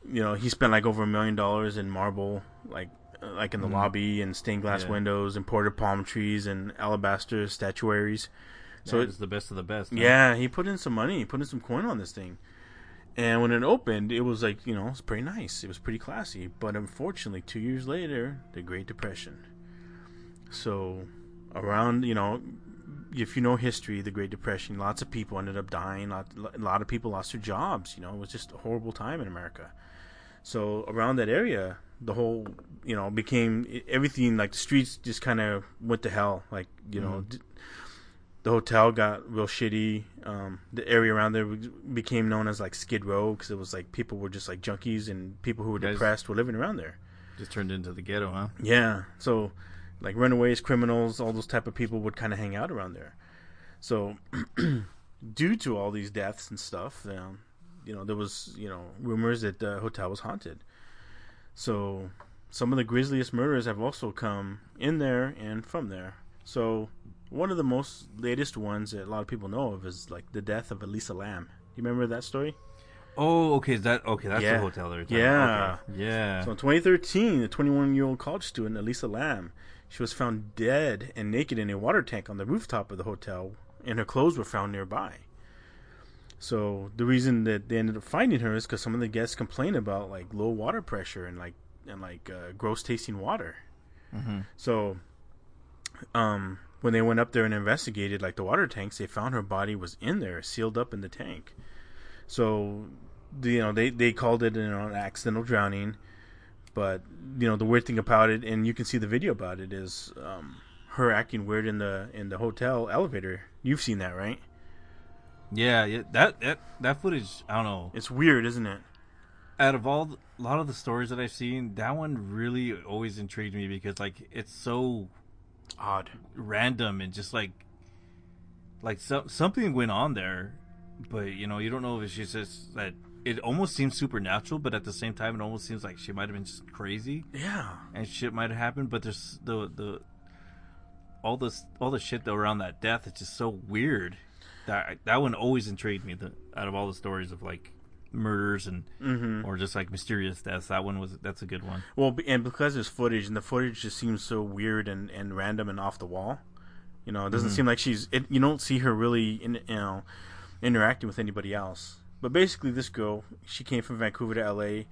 you know, he spent like over a million dollars in marble, like uh, like in the lobby and stained glass. Yeah. windows, imported palm trees and alabaster statuaries. So So it's the best of the best. huh? yeah, he put in some money, he put in some coin on this thing. And when it opened, it was like, you know, it's pretty nice. It was pretty classy. But unfortunately, two years later, the Great Depression. So, around, you know, if you know history, the Great Depression, lots of people ended up dying. Lot, a lot of people lost their jobs. You know, it was just a horrible time in America. So, around that area, the whole, you know, became everything like the streets just kind of went to hell. Like, you know, d- the hotel got real shitty. Um, the area around there became known as like Skid Row because it was like people were just like junkies and people who were Guys- depressed were living around there. Just turned into the ghetto, huh? Yeah, so like runaways, criminals, all those type of people would kind of hang out around there. So due to all these deaths and stuff, um, you know, there was you know rumors that the hotel was haunted. So some of the grisliest murders have also come in there and from there. So one of the most latest ones that a lot of people know of is like the death of Elisa Lam. Do you remember that story? Oh, okay. Is that okay? That's Yeah. the hotel there. Yeah. Okay. Yeah. So in 2013, the 21 year old college student Elisa Lam, she was found dead and naked in a water tank on the rooftop of the hotel, and her clothes were found nearby. So the reason that they ended up finding her is because some of the guests complained about like low water pressure and like and like uh, gross tasting water. So, um, when they went up there and investigated like the water tanks, they found her body was in there, sealed up in the tank. So, you know, they they called it you know an accidental drowning, but you know the weird thing about it, and you can see the video about it, is um, her acting weird in the in the hotel elevator. You've seen that, right? Yeah. Yeah. That that that footage. I don't know. It's weird, isn't it? Out of all a lot of the stories that I've seen, that one really always intrigued me because like it's so Odd. random and just like like so, something went on there, but you know you don't know if it's just, that it almost seems supernatural, but at the same time it almost seems like she might have been just crazy Yeah. and shit might have happened. But there's the the all this all the shit around that death. It's just so weird. That that one always intrigued me. The, out of all the stories of like murders and mm-hmm. or just like mysterious deaths, that one was that's a good one. Well, and because there's footage, and the footage just seems so weird and, and random and off the wall. You know, it doesn't mm-hmm. seem like she's. It, you don't see her really, in, you know, interacting with anybody else. But basically, this girl, she came from Vancouver to L.A.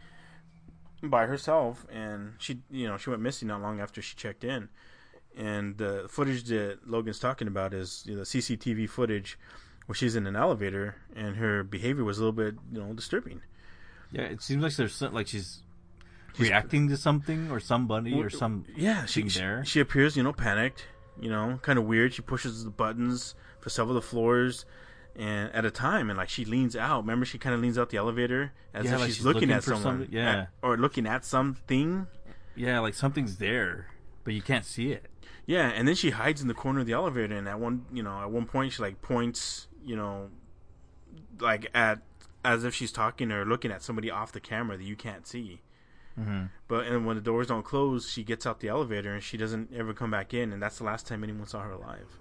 by herself, and she, you know, she went missing not long after she checked in. And the footage that Logan's talking about is you know, the CCTV footage where she's in an elevator, and her behavior was a little bit, you know, disturbing. Yeah, it seems like there's some, like she's reacting to something or somebody or some yeah she, thing she there. she appears you know panicked you know kind of weird she pushes the buttons for several of the floors and at a time and like she leans out remember she kind of leans out the elevator as Yeah, if like she's, she's looking, looking at someone yeah. at- or looking at something yeah, like something's there, but you can't see it. Yeah and then she hides in the corner of the elevator and at one you know at one point she like points you know like at as if she's talking or looking at somebody off the camera that you can't see mm-hmm. But and when the doors don't close, she gets out the elevator and she doesn't ever come back in, and that's the last time anyone saw her alive.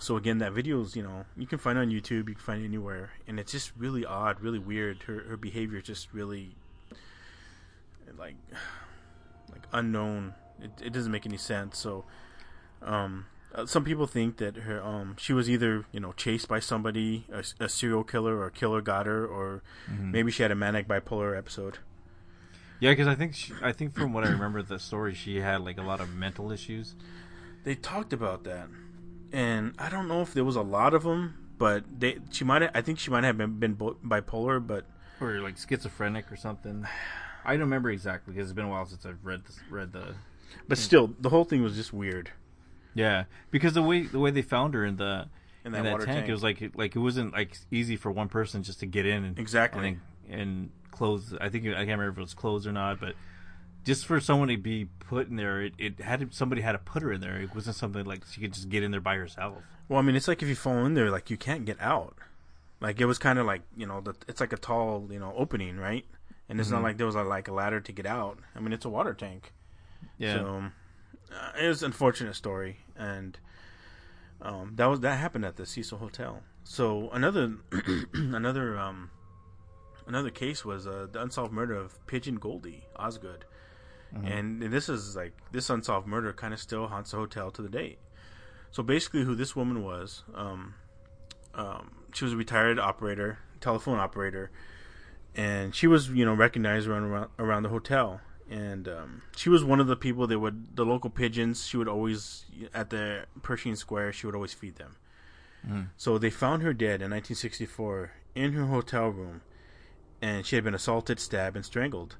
So again, that video is you know you can find it on YouTube, you can find it anywhere, and it's just really odd, really weird. Her her behavior just really like like unknown. It it doesn't make any sense. So um. uh, Some people think that her um she was either you know chased by somebody a, a serial killer or a killer got her or maybe she had a manic bipolar episode. Yeah, because I think she, I think from what I remember the story, she had like a lot of mental issues. they talked about that, and I don't know if there was a lot of them, but they she might have, I think she might have been, been bipolar, but or like schizophrenic or something. I don't remember exactly because it's been a while since I've read this, read the. But hmm. still the whole thing was just weird. Yeah, because the way the way they found her in the In in that that, water tank, tank. it was like like it wasn't like easy for one person just to get in and Exactly. and, then- and close. I think I can't remember if it was closed or not, but just for someone to be put in there, it, it had to, somebody had to put her in there. It wasn't something like she could just get in there by herself. Well, I mean, it's like if you fall in there, like you can't get out. Like it was kind of like you know, the, it's like a tall you know opening, right? And it's not mm-hmm. like there was a, like a ladder to get out. I mean, it's a water tank. Yeah, So uh, it was an unfortunate story, and um, that was that happened at the Cecil Hotel. So another another um, another case was uh, the unsolved murder of Pigeon Goldie Osgood, and, and this is like this unsolved murder kind of still haunts the hotel to the date. So basically, who this woman was, um, um, she was a retired operator, telephone operator, and she was you know recognized around around, around the hotel. And um, she was one of the people that would the local pigeons. She would always at the Pershing Square. She would always feed them. So they found her dead in 1964 in her hotel room, and she had been assaulted, stabbed, and strangled.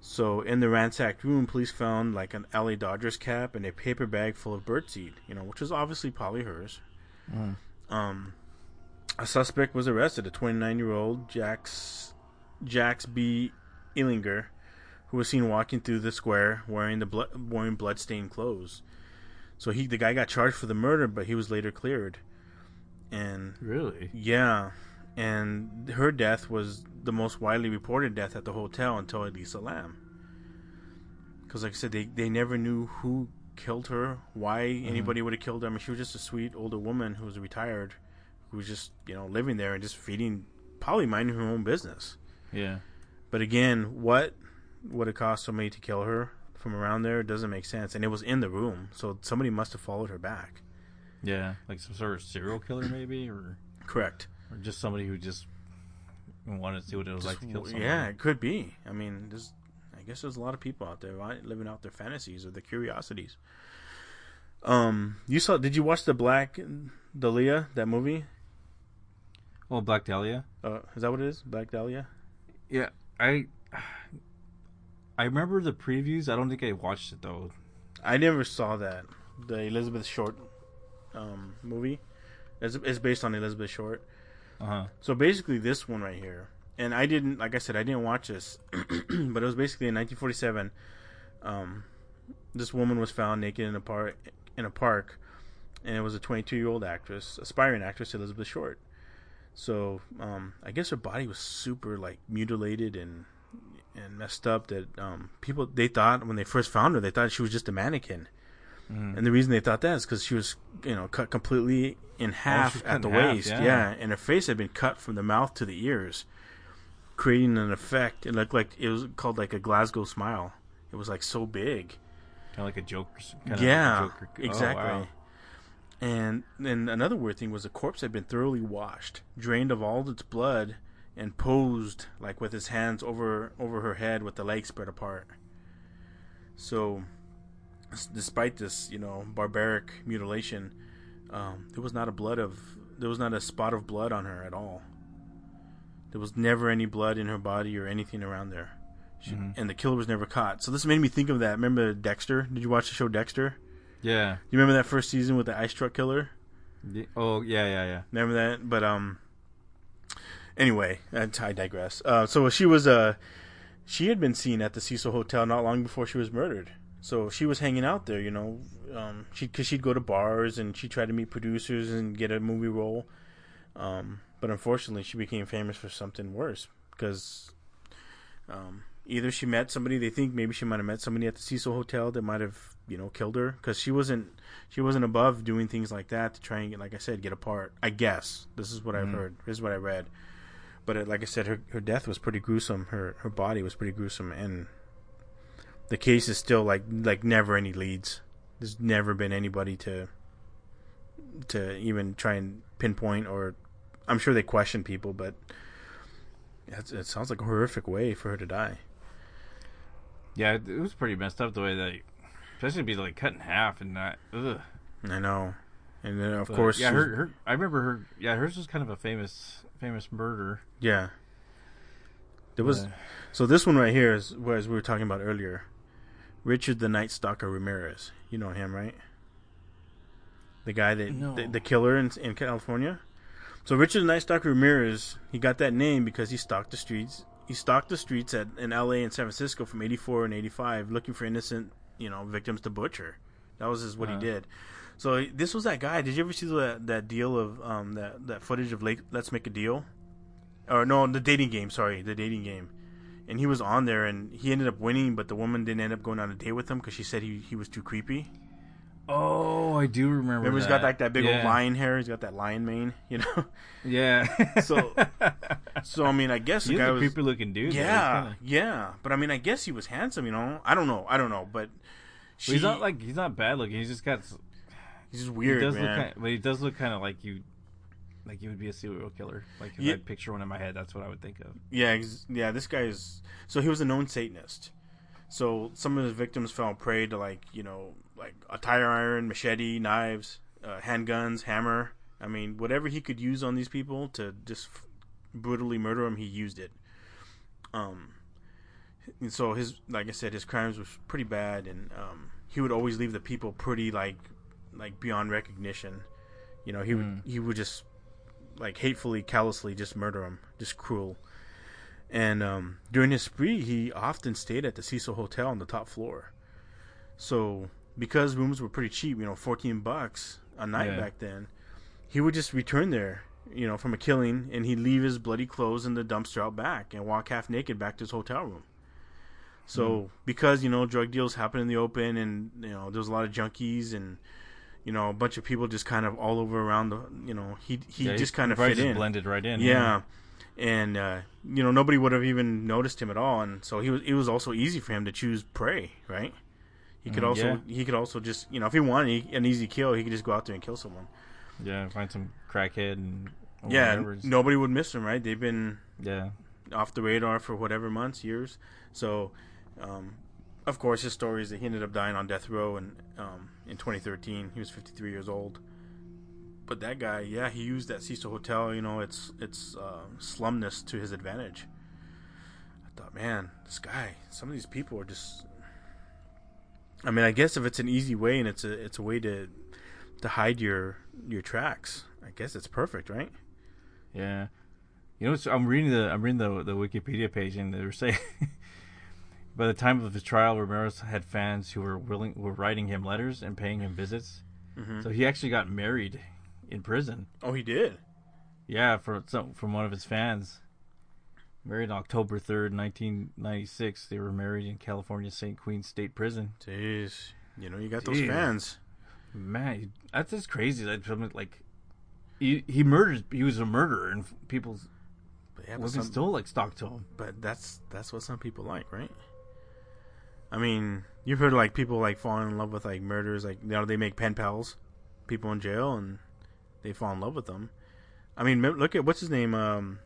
So in the ransacked room, police found like an LA Dodgers cap and a paper bag full of birdseed, you know, which was obviously probably hers. Um, a suspect was arrested, a 29-year-old Jax Jax B. Ehlinger, who was seen walking through the square wearing the blood, wearing blood-stained clothes. So he, the guy, got charged for the murder, but he was later cleared. And Really? yeah, and her death was the most widely reported death at the hotel until Elisa Lam. Because, like I said, they, they never knew who killed her, why mm-hmm. anybody would have killed her. I mean, she was just a sweet older woman who was retired, who was just, you know, living there and just feeding, probably minding her own business. Yeah. But again, what would it cost somebody to kill her from around there? Doesn't make sense. And it was in the room, so somebody must have followed her back. Yeah. Like some sort of serial killer, maybe, or Correct. or just somebody who just wanted to see what it was like to kill someone. Yeah, it could be. I mean, there's, I guess there's a lot of people out there right, living out their fantasies or their curiosities. Um, you saw? Did you watch the Black Dahlia that movie? Oh, Black Dahlia. Uh, is that what it is? Black Dahlia. Yeah, I I remember the previews. I don't think I watched it though. I never saw that. The Elizabeth Short um, movie. It's, it's based on Elizabeth Short. Uh huh. So basically, this one right here, and I didn't, like I said, I didn't watch this, but it was basically in 1947. Um, this woman was found naked in a park, in a park, and it was a 22 year old actress, aspiring actress Elizabeth Short. So um, I guess her body was super like mutilated and and messed up. That um, people they thought when they first found her, they thought she was just a mannequin. And the reason they thought that is because she was, you know, cut completely in half was cut at the in half, waist. yeah. yeah, and her face had been cut from the mouth to the ears, creating an effect. It looked like it was called like a Glasgow smile. It was like so big. Kind of like a Joker. Kind yeah, of like a Joker. Oh, exactly. wow. And then another weird thing was the corpse had been thoroughly washed, drained of all its blood, and posed like with his hands over over her head with the legs spread apart. So, despite this, you know, barbaric mutilation, um, there was not a blood of there was not a spot of blood on her at all. There was never any blood in her body or anything around there. She, And the killer was never caught. So this made me think of that. Remember Dexter? Did you watch the show Dexter? Yeah. You remember that first season with the ice truck killer? Ye- Oh yeah, yeah, yeah. Remember that? But um, anyway, I I digress. Uh, so she was uh, she had been seen at the Cecil Hotel not long before she was murdered. So she was hanging out there, you know. Um, she because she'd go to bars and she tried to meet producers and get a movie role. Um, but unfortunately, she became famous for something worse because um, either she met somebody they think maybe she might have met somebody at the Cecil Hotel that might have you know killed her because she wasn't she wasn't above doing things like that to try and get like I said get a part. I guess this is what I've heard. This is what I read. But it, like I said, her her death was pretty gruesome. Her her body was pretty gruesome, and the case is still like like never any leads. There's never been anybody to to even try and pinpoint or I'm sure they question people, but it sounds like a horrific way for her to die. Yeah, it it was pretty messed up the way that, especially to be like cut in half and not. Ugh. I know, and then of But, course, yeah, her, her. I remember her. Yeah, hers was kind of a famous, famous murder. yeah. There was so this one right here is was we were talking about earlier. Richard the Night Stalker Ramirez. You know him, right? The guy that No. the, the killer in in California. So Richard the Night Stalker Ramirez, he got that name because he stalked the streets. He stalked the streets at in L.A. and San Francisco from '84 and '85, looking for innocent, you know, victims to butcher. That was just what he Uh. did. So this was that guy. Did you ever see that that deal of um that that footage of Lake, Let's Make a Deal? Or no, the dating game. Sorry, the dating game. And he was on there, and he ended up winning, but the woman didn't end up going on a date with him because she said he he was too creepy. Oh, I do remember. Remember, he's got like that big yeah. old lion hair. He's got that lion mane, you know. Yeah. So- So I mean, I guess the he's guy a was creepy looking dude. yeah, kinda- yeah. But I mean, I guess he was handsome, you know. I don't know, I don't know, but she, he's not like he's not bad looking. He's just got. he's just He weird, does man. look, kind but he does look kind of like you, like you would be a serial killer. Like if Yeah. I picture one in my head, that's what I would think of. Yeah, yeah. This guy is so he was a known Satanist. So some of his victims fell prey to like you know like a tire iron, machete, knives, uh, handguns, hammer. I mean, whatever he could use on these people to just brutally murder them, he used it. Um, and so his like I said, his crimes was pretty bad, and um, he would always leave the people pretty like like beyond recognition. You know, he would he would just like hatefully, callously just murder them, just cruel. And um, during his spree, he often stayed at the Cecil Hotel on the top floor. So because rooms were pretty cheap, you know, fourteen bucks a night Yeah. back then, he would just return there, you know, from a killing, and he'd leave his bloody clothes in the dumpster out back and walk half naked back to his hotel room. So because you know drug deals happen in the open, and you know there was a lot of junkies and you know a bunch of people just kind of all over around the you know he he Yeah, just kind of fit in blended right in. yeah. And uh, you know nobody would have even noticed him at all, and so he was. It was also easy for him to choose prey, right? He could Mm, also yeah. he could also just you know if he wanted he- an easy kill, he could just go out there and kill someone. yeah. Find some crackhead and yeah, nobody would miss him, right? They've been yeah. off the radar for whatever months, years. So, um, of course, his story is that he ended up dying on death row in um, in 2013. He was 53 years old. But that guy, yeah, he used that Cecil Hotel, you know, its its uh, slumness to his advantage. I thought, man, this guy, some of these people are just. I mean, I guess if it's an easy way and it's a it's a way to to hide your your tracks, I guess it's perfect, right? Yeah. You know, I'm reading the I'm reading the the Wikipedia page, and they were saying by the time of his trial, Ramirez had fans who were willing were writing him letters and paying him visits. Mm-hmm. So he actually got married in prison. Oh, he did. Yeah, for some from one of his fans. Married on October third, nineteen ninety six. They were married in California San Quentin State Prison. Jeez, you know, you got those fans. Man, that's just crazy. That something like he he murdered. He was a murderer, and people yeah, wasn't some, still like stuck to him. but that's that's what some people like, right? I mean, you've heard like people like falling in love with like murders, like you know they make pen pals, people in jail, and they fall in love with them. I mean, look at what's his name, um,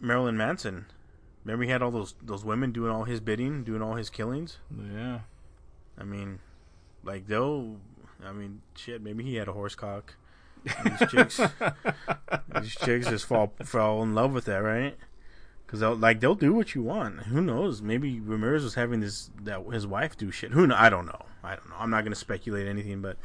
Marilyn Manson. Remember he had all those those women doing all his bidding, doing all his killings. Yeah. I mean, like they'll. I mean, shit. Maybe he had a horse cock. These chicks, these chicks just fall fall in love with that, right? Because they'll like they'll do what you want. Who knows? Maybe Ramirez was having this that his wife do shit. Who know? I don't know. I don't know. I'm not gonna speculate anything, but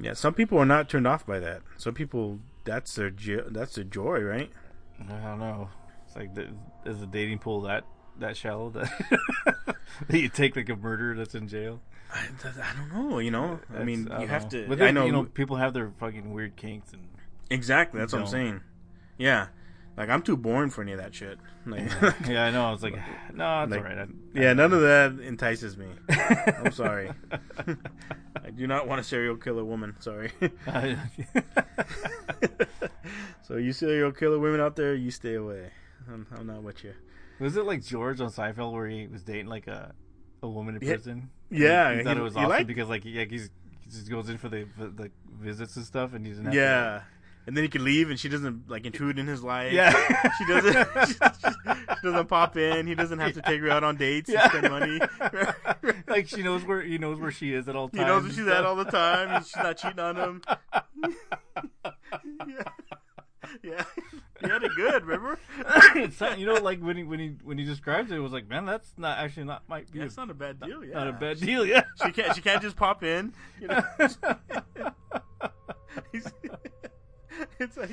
yeah, some people are not turned off by that. Some people that's their that's their joy, right? I don't know. It's like the, is the dating pool that that shallow that, that you take like a murderer that's in jail. I, I don't know. You know, I mean, don't you have know. to. But I know, you know people have their fucking weird kinks and exactly. That's what I'm saying. Yeah, like I'm too boring for any of that shit. Like, yeah, I know. I was like, no, it's Like, all right. I, Yeah, none of that entices me. I'm sorry. I do not want a serial killer woman. Sorry. So you serial killer women out there, you stay away. I'm, I'm not with you. was it like George on Seinfeld where he was dating like a a woman in Yeah. prison? Yeah, he, he thought he- it was awesome liked- because like he, like he's he just goes in for the for the visits and stuff, and he doesn't. Have Yeah. And then he can leave, and she doesn't like intrude in his life. Yeah. She doesn't. she doesn't pop in. He doesn't have to take her out on dates Yeah. and spend money. like she knows where he knows where she is at all times. He knows where she's at all the time. She's not cheating on him. yeah. Yeah. He had it good, remember? It's not- you know, like when he when he when he describes it, it was like, man, that's not actually not might be That's a, not a bad deal, yeah. not a bad deal. Yeah. She can't. She can't just pop in. You know. It's like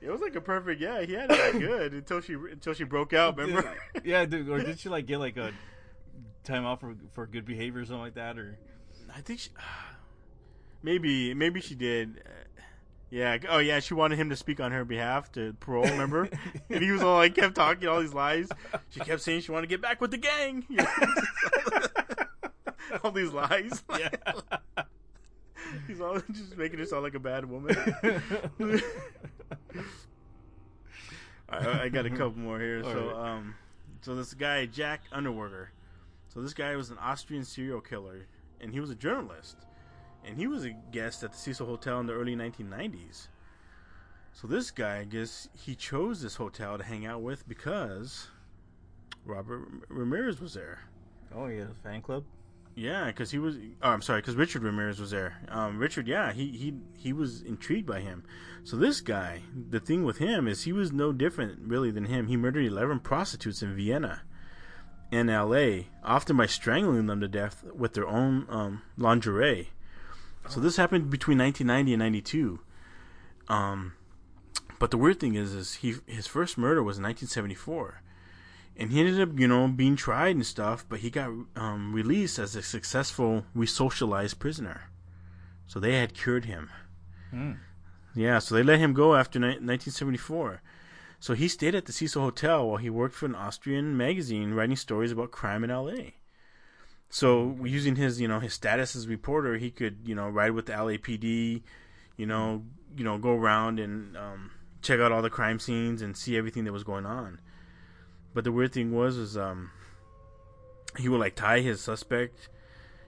it was like a perfect. Yeah, he had it good until she until she broke out. Remember? yeah, dude, or did she like get like a time off for for good behavior or something like that, or I think she, maybe maybe she did. Uh, Yeah. Oh yeah. She wanted him to speak on her behalf to parole. Remember? and he was all like kept talking all these lies. She kept saying she wanted to get back with the gang. You know? all these lies. Yeah. He's all just making her sound like a bad woman. I, I got a couple more here. All so, right. um, so this guy Jack Unterweger. So this guy was an Austrian serial killer, and he was a journalist, and he was a guest at the Cecil Hotel in the early 1990s. So this guy, I guess, he chose this hotel to hang out with because Robert Ramirez was there. Oh yeah, fan club. Yeah, because he was. Oh, I'm sorry, because Richard Ramirez was there. Um, Richard, yeah, he he he was intrigued by him. So this guy, the thing with him is he was no different really than him. He murdered 11 prostitutes in Vienna, and L.A., often by strangling them to death with their own um, lingerie. So this happened between 1990 and 92. Um, but the weird thing is, is he his first murder was in 1974 and he ended up, you know, being tried and stuff, but he got um, released as a successful resocialized prisoner. So they had cured him. Hmm. Yeah, so they let him go after ni- 1974. So he stayed at the Cecil Hotel while he worked for an Austrian magazine writing stories about crime in LA. So using his, you know, his status as a reporter, he could, you know, ride with the LAPD, you know, you know, go around and um, check out all the crime scenes and see everything that was going on. But the weird thing was, is um, he would like tie his suspect,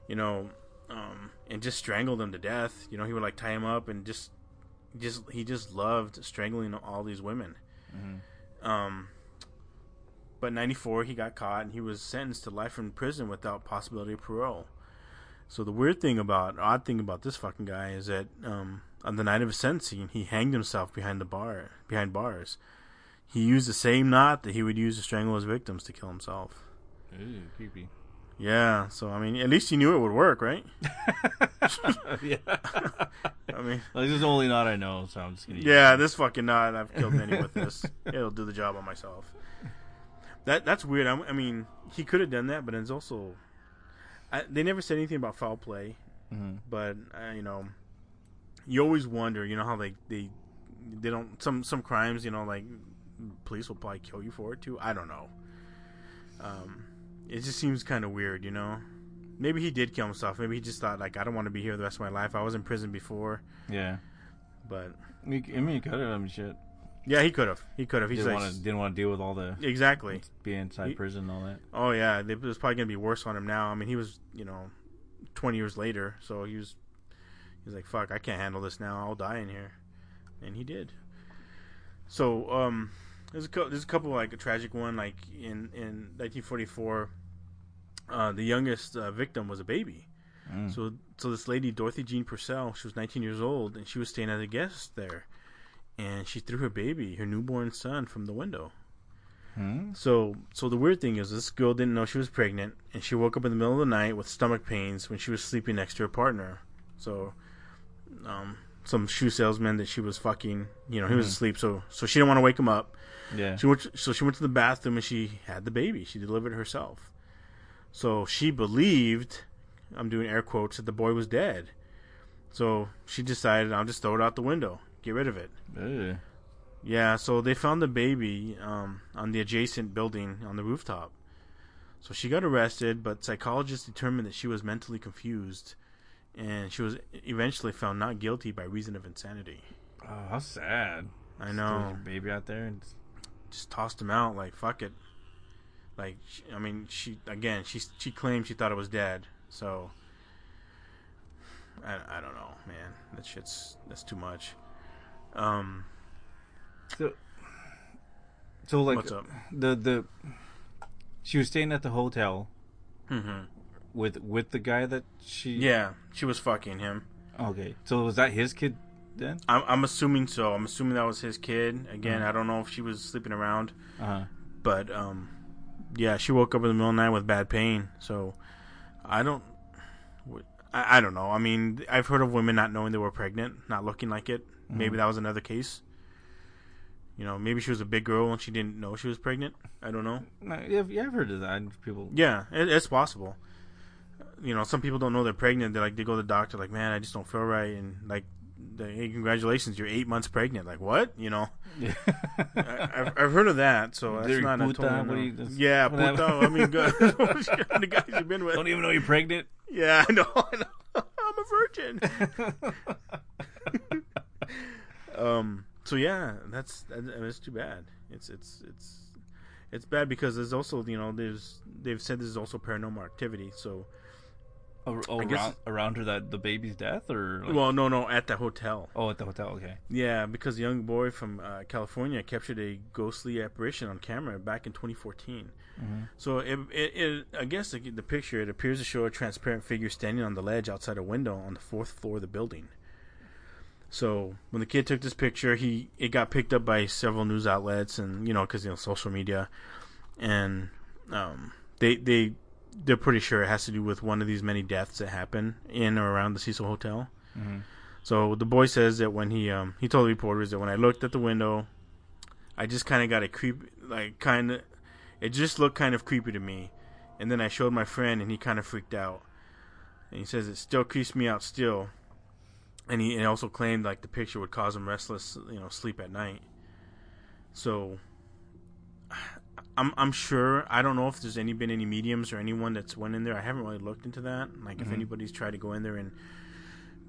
you know, um, and just strangle them to death. You know, he would like tie him up and just, just he just loved strangling all these women. Um, but '94 he got caught and he was sentenced to life in prison without possibility of parole. So the weird thing about, odd thing about this fucking guy is that um, on the night of his sentencing, he hanged himself behind the bar, behind bars. He used the same knot that he would use to strangle his victims to kill himself. Ooh, creepy. Yeah, so I mean, at least he knew it would work, right? yeah. I mean, Like, this is the only knot I know, so I'm just gonna. yeah, it. this fucking knot, I've killed many with this. It'll do the job on myself. That that's weird. I, I mean, he could have done that, but it's also, I, they never said anything about foul play. Mhm. But uh, you know, you always wonder. You know how they they they don't some some crimes. You know, like police will probably kill you for it too. I don't know. Um, it just seems kind of weird, you know. Maybe he did kill himself. Maybe he just thought like I don't want to be here the rest of my life. I was in prison before, Yeah. but I mean, you could have. I mean, shit. yeah, he could have. He could have. He's Didn't like. Didn't want to deal with all the exactly. being inside He- prison and all that. Oh yeah, it was probably gonna be worse on him now. I mean, he was you know, twenty years later, so he was he's like, "Fuck, I can't handle this now. I'll die in here," and he did. So um, there's a co- there's a couple like a tragic one like in in 1944, uh, the youngest uh, victim was a baby. Mm. So so this lady Dorothy Jean Purcell, she was 19 years old, and she was staying as a guest there, and she threw her baby, her newborn son, from the window. Hmm? So, so the weird thing is, this girl didn't know she was pregnant, and she woke up in the middle of the night with stomach pains when she was sleeping next to her partner. So, um, some shoe salesman that she was fucking, you know, he was Mhm. asleep, so so she didn't want to wake him up. Yeah. She went, so she went to the bathroom and she had the baby. She delivered herself. So she believed, I'm doing air quotes, that the boy was dead. So she decided, I'll just throw it out the window, get rid of it. Ugh. Yeah, so they found the baby um, on the adjacent building on the rooftop. So she got arrested, but psychologists determined that she was mentally confused, and she was eventually found not guilty by reason of insanity. Oh, how sad. I know. baby out there. And just, Just tossed him out like fuck it. Like I mean, she again she she claimed she thought it was dead. So I I don't know, man. That shit's that's too much. Um, so, so like what's up? the the she was staying at the hotel hmm with with the guy that she. Yeah, she was fucking him. Okay. So was that his kid then? I'm, I'm assuming so. I'm assuming that was his kid. Again, Mhm. I don't know if she was sleeping around, Uh huh. but um, yeah, she woke up in the middle of the night with bad pain. So I don't, I, I don't know. I mean, I've heard of women not knowing they were pregnant, not looking like it. Maybe Mhm. that was another case. You know, maybe she was a big girl and she didn't know she was pregnant. I don't know. Yeah, I've heard of that. People. Yeah, it, it's possible. You know, some people don't know they're pregnant. They like they go to the doctor like, man, I just don't feel right, and like, hey, congratulations, you're eight months pregnant. Like what? You know. Yeah. I, I've, I've heard of that, so that's They're not a puta, totally what you- that's- yeah, puta. I mean, good. the guys you've been with. Don't even know you're pregnant. Yeah, I know. I know. I'm a virgin. um. So yeah, that's that, that's too bad. It's it's it's it's bad because there's also you know there's they've said there's also paranormal activity. So Oh, oh, around, around her that the baby's death, or like, well, no, no, at the hotel. oh, at the hotel. Okay. Yeah, because a young boy from uh, California captured a ghostly apparition on camera back in 2014. So it, it, it, I guess the, the picture it appears to show a transparent figure standing on the ledge outside a window on the fourth floor of the building. So when the kid took this picture, he it got picked up by several news outlets and you know because you know social media, and um, they they they're pretty sure it has to do with one of these many deaths that happen in or around the Cecil Hotel. So the boy says that when he um he told the reporters that when I looked at the window, I just kind of got a creep like kind of it just looked kind of creepy to me, and then I showed my friend and he kind of freaked out, and he says it still creeps me out still, and he and also claimed like the picture would cause him restless you know sleep at night. So. I'm I'm sure I don't know if there's any been any mediums or anyone that's went in there. I haven't really looked into that. Like if mm-hmm. anybody's tried to go in there and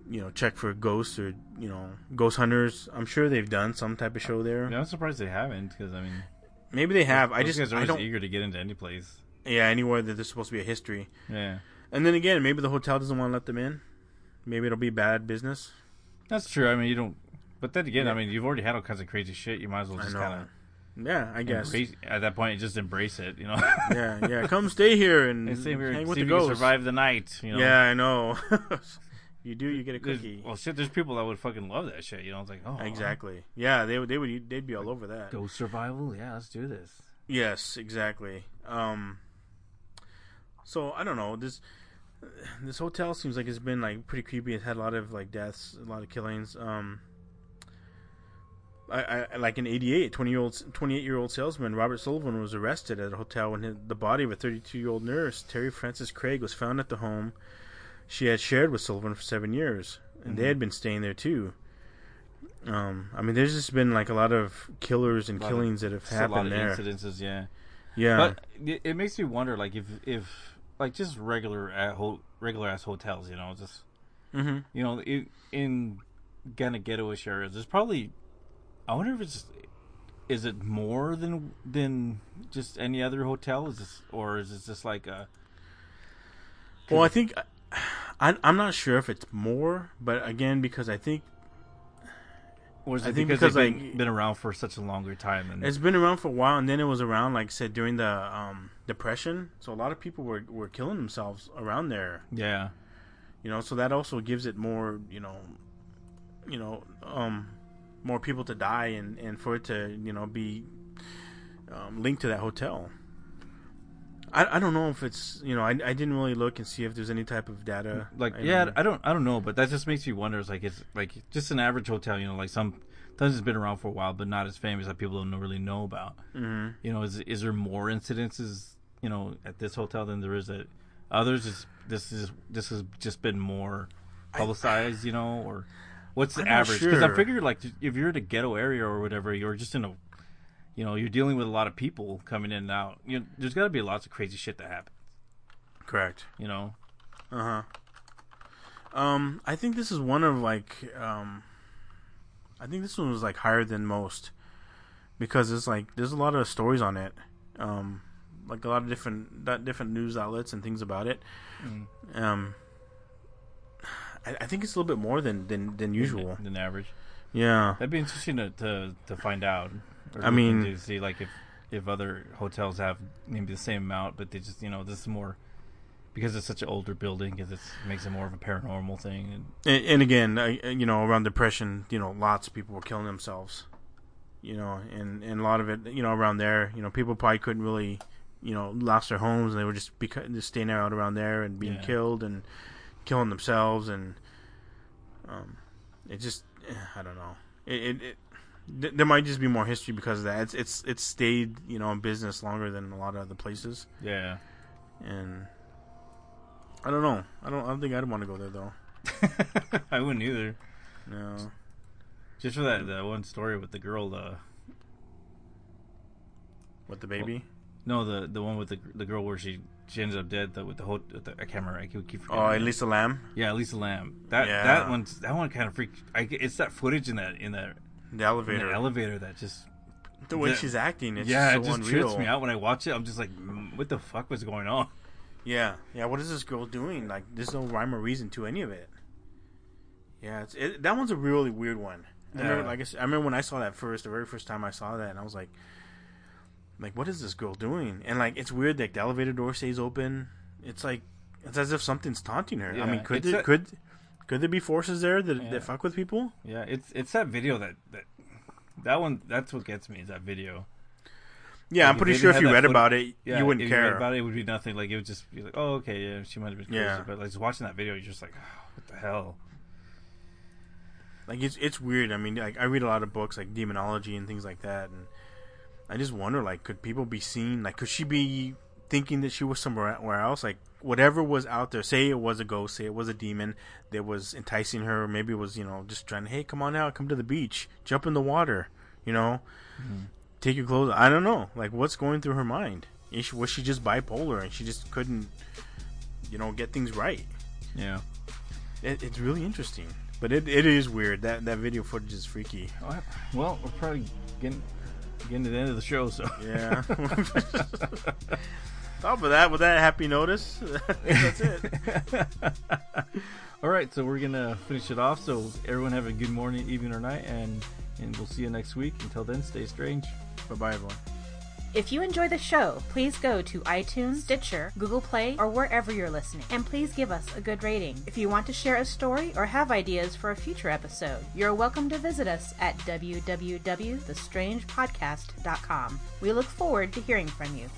you know check for ghosts or you know ghost hunters. I'm sure they've done some type of show there. Yeah, I'm surprised they haven't because I mean, Maybe they have. I just guys are I don't. eager to get into any place. Yeah, anywhere that there's supposed to be a history. Yeah, And then again, maybe the hotel doesn't want to let them in. Maybe it'll be bad business. that's true. I mean, you don't. But then again, Yeah. I mean, you've already had all kinds of crazy shit. You might as well just kind kind Yeah, I guess. embrace. At that point, just embrace it. You know. yeah, yeah. Come stay here and And see if, you're- hang with see the if you can ghosts. survive the night. You know. Yeah, I know. you do, you get a There's- cookie. well, shit. There's people that would fucking love that shit. You know, it's like, oh, Exactly. Yeah, they would. They would. They'd be all over that. Ghost survival. Yeah, let's do this. Yes, exactly. Um, so I don't know. This this hotel seems like it's been like pretty creepy. It's had a lot of like deaths, a lot of killings. Um, I, I like in '88, 20 year old, 28 year old salesman Robert Sullivan was arrested at a hotel when his, the body of a 32 year old nurse Teri Francis Craig was found at the home she had shared with Sullivan for seven years, and they had been staying there too. Um, I mean, there's just been like a lot of killers and lot of- killings that have Just a lot happened of there. incidences. Yeah. Yeah, But it, it makes me wonder, like, if if like just regular at ho- regular ass hotels, you know, just hmm you know, in, in kind of ghettoish areas, there's probably. I wonder if it's is it more than than just any other hotel? Is this or is it just like a Well, I think I, I'm not sure if it's more, but again, because I think or is I it think because, because, they've been, been around for such a longer time? And it's been around for a while, and then it was around, like I said, during the um, depression. So a lot of people were were killing themselves around there. yeah, You know, so that also gives it more, you know, you know, um, more people to die, and and for it to you know be um, linked to that hotel. I, I don't know if it's you know I, I didn't really look and see if there's any type of data like I yeah, mean- I don't I don't know, but that just makes me wonder. It's like it's like just an average hotel, you know, like some sometimes it's been around for a while, but not as famous that people don't really know about. hmm You know, is is there more incidences, you know, at this hotel than there is at others? Is this is this has just been more publicized, you know, or what's the I'm average? Because I sure. figure like if you're in a ghetto area or whatever, you're just in a, you know, you're dealing with a lot of people coming in and out. You know, there's got to be lots of crazy shit that happens. correct. You know, Uh huh. Um, I think this is one of like um, I think this one was like higher than most because it's like there's a lot of stories on it, um, like a lot of different that different news outlets and things about it. Um, I, I think it's a little bit more than than than usual. than average. Yeah. That'd be interesting to to, to find out. I mean- to see like if if other hotels have maybe the same amount, but they just you know this is more because it's such an older building because it makes it more of a paranormal thing. And And, and again, I, you know, around depression, you know, lots of people were killing themselves. You know, and and a lot of it, you know, around there, you know, people probably couldn't really, you know, lost their homes and they were just beca- just staying out around there and being Yeah. killed and killing themselves and um, it just eh, I don't know. It, it, it th- there might just be more history because of that. It's it's it's stayed you know in business longer than a lot of other places, yeah, and I don't know. I don't I don't think I'd want to go there though. I wouldn't either. No. Just for that that one story with the girl. Uh, With the baby. No, the the one with the the girl where she she ended up dead. The, with the whole with the, I can't remember. I keep keep forgetting. Oh, her at least a lamb. Yeah, Lisa Lam. That Yeah. that one's that one kind of freaked. I, it's that footage in that in that The in the elevator. elevator that just the way the- she's acting, it's yeah, so it just unreal. trips me out when I watch it. I'm just like, "Mm, what the fuck was going on? Yeah, yeah. What is this girl doing? Like, there's no rhyme or reason to any of it. Yeah, it's it, that one's a really weird one. I remember, like I, said, I remember when I saw that first, the very first time I saw that, and I was like, like, what is this girl doing? And like, it's weird. Like, the elevator door stays open. It's like it's as if something's taunting her. I mean, could it's there, a- could could there be forces there that, Yeah. that fuck with people? Yeah, it's it's that video that that that one. That's what gets me is that video. Yeah, Like, I'm pretty sure if you read footage- about it, Yeah, you wouldn't if care. read about it, it would be nothing. Like it would just be like, oh, okay, yeah, she might have been crazy, Yeah. but like just watching that video, you're just like, oh, what the hell? Like it's it's weird. I mean, like I read a lot of books like demonology and things like that, and I just wonder, like, could people be seen? Like, could she be thinking that she was somewhere else? Like, whatever was out there, say it was a ghost, say it was a demon that was enticing her, or maybe it was you know just trying, to, hey, come on out, come to the beach, jump in the water, you know, mm-hmm. take your clothes. I don't know, like, what's going through her mind? Is she, was she just bipolar and she just couldn't, you know, get things right? Yeah. It, it's really interesting, but it, it is weird. That that video footage is freaky. Well, we're probably getting getting to the end of the show, so Yeah. Top of that, with that happy notice, that's it. All right, so we're gonna finish it off. So everyone have a good morning, evening, or night, and and we'll see you next week. Until then, stay strange. Bye bye, everyone. If you enjoy the show, please go to iTunes, Stitcher, Google Play, or wherever you're listening, and please give us a good rating. If you want to share a story or have ideas for a future episode, you're welcome to visit us at www.thestrangepodcast.com. We look forward to hearing from you.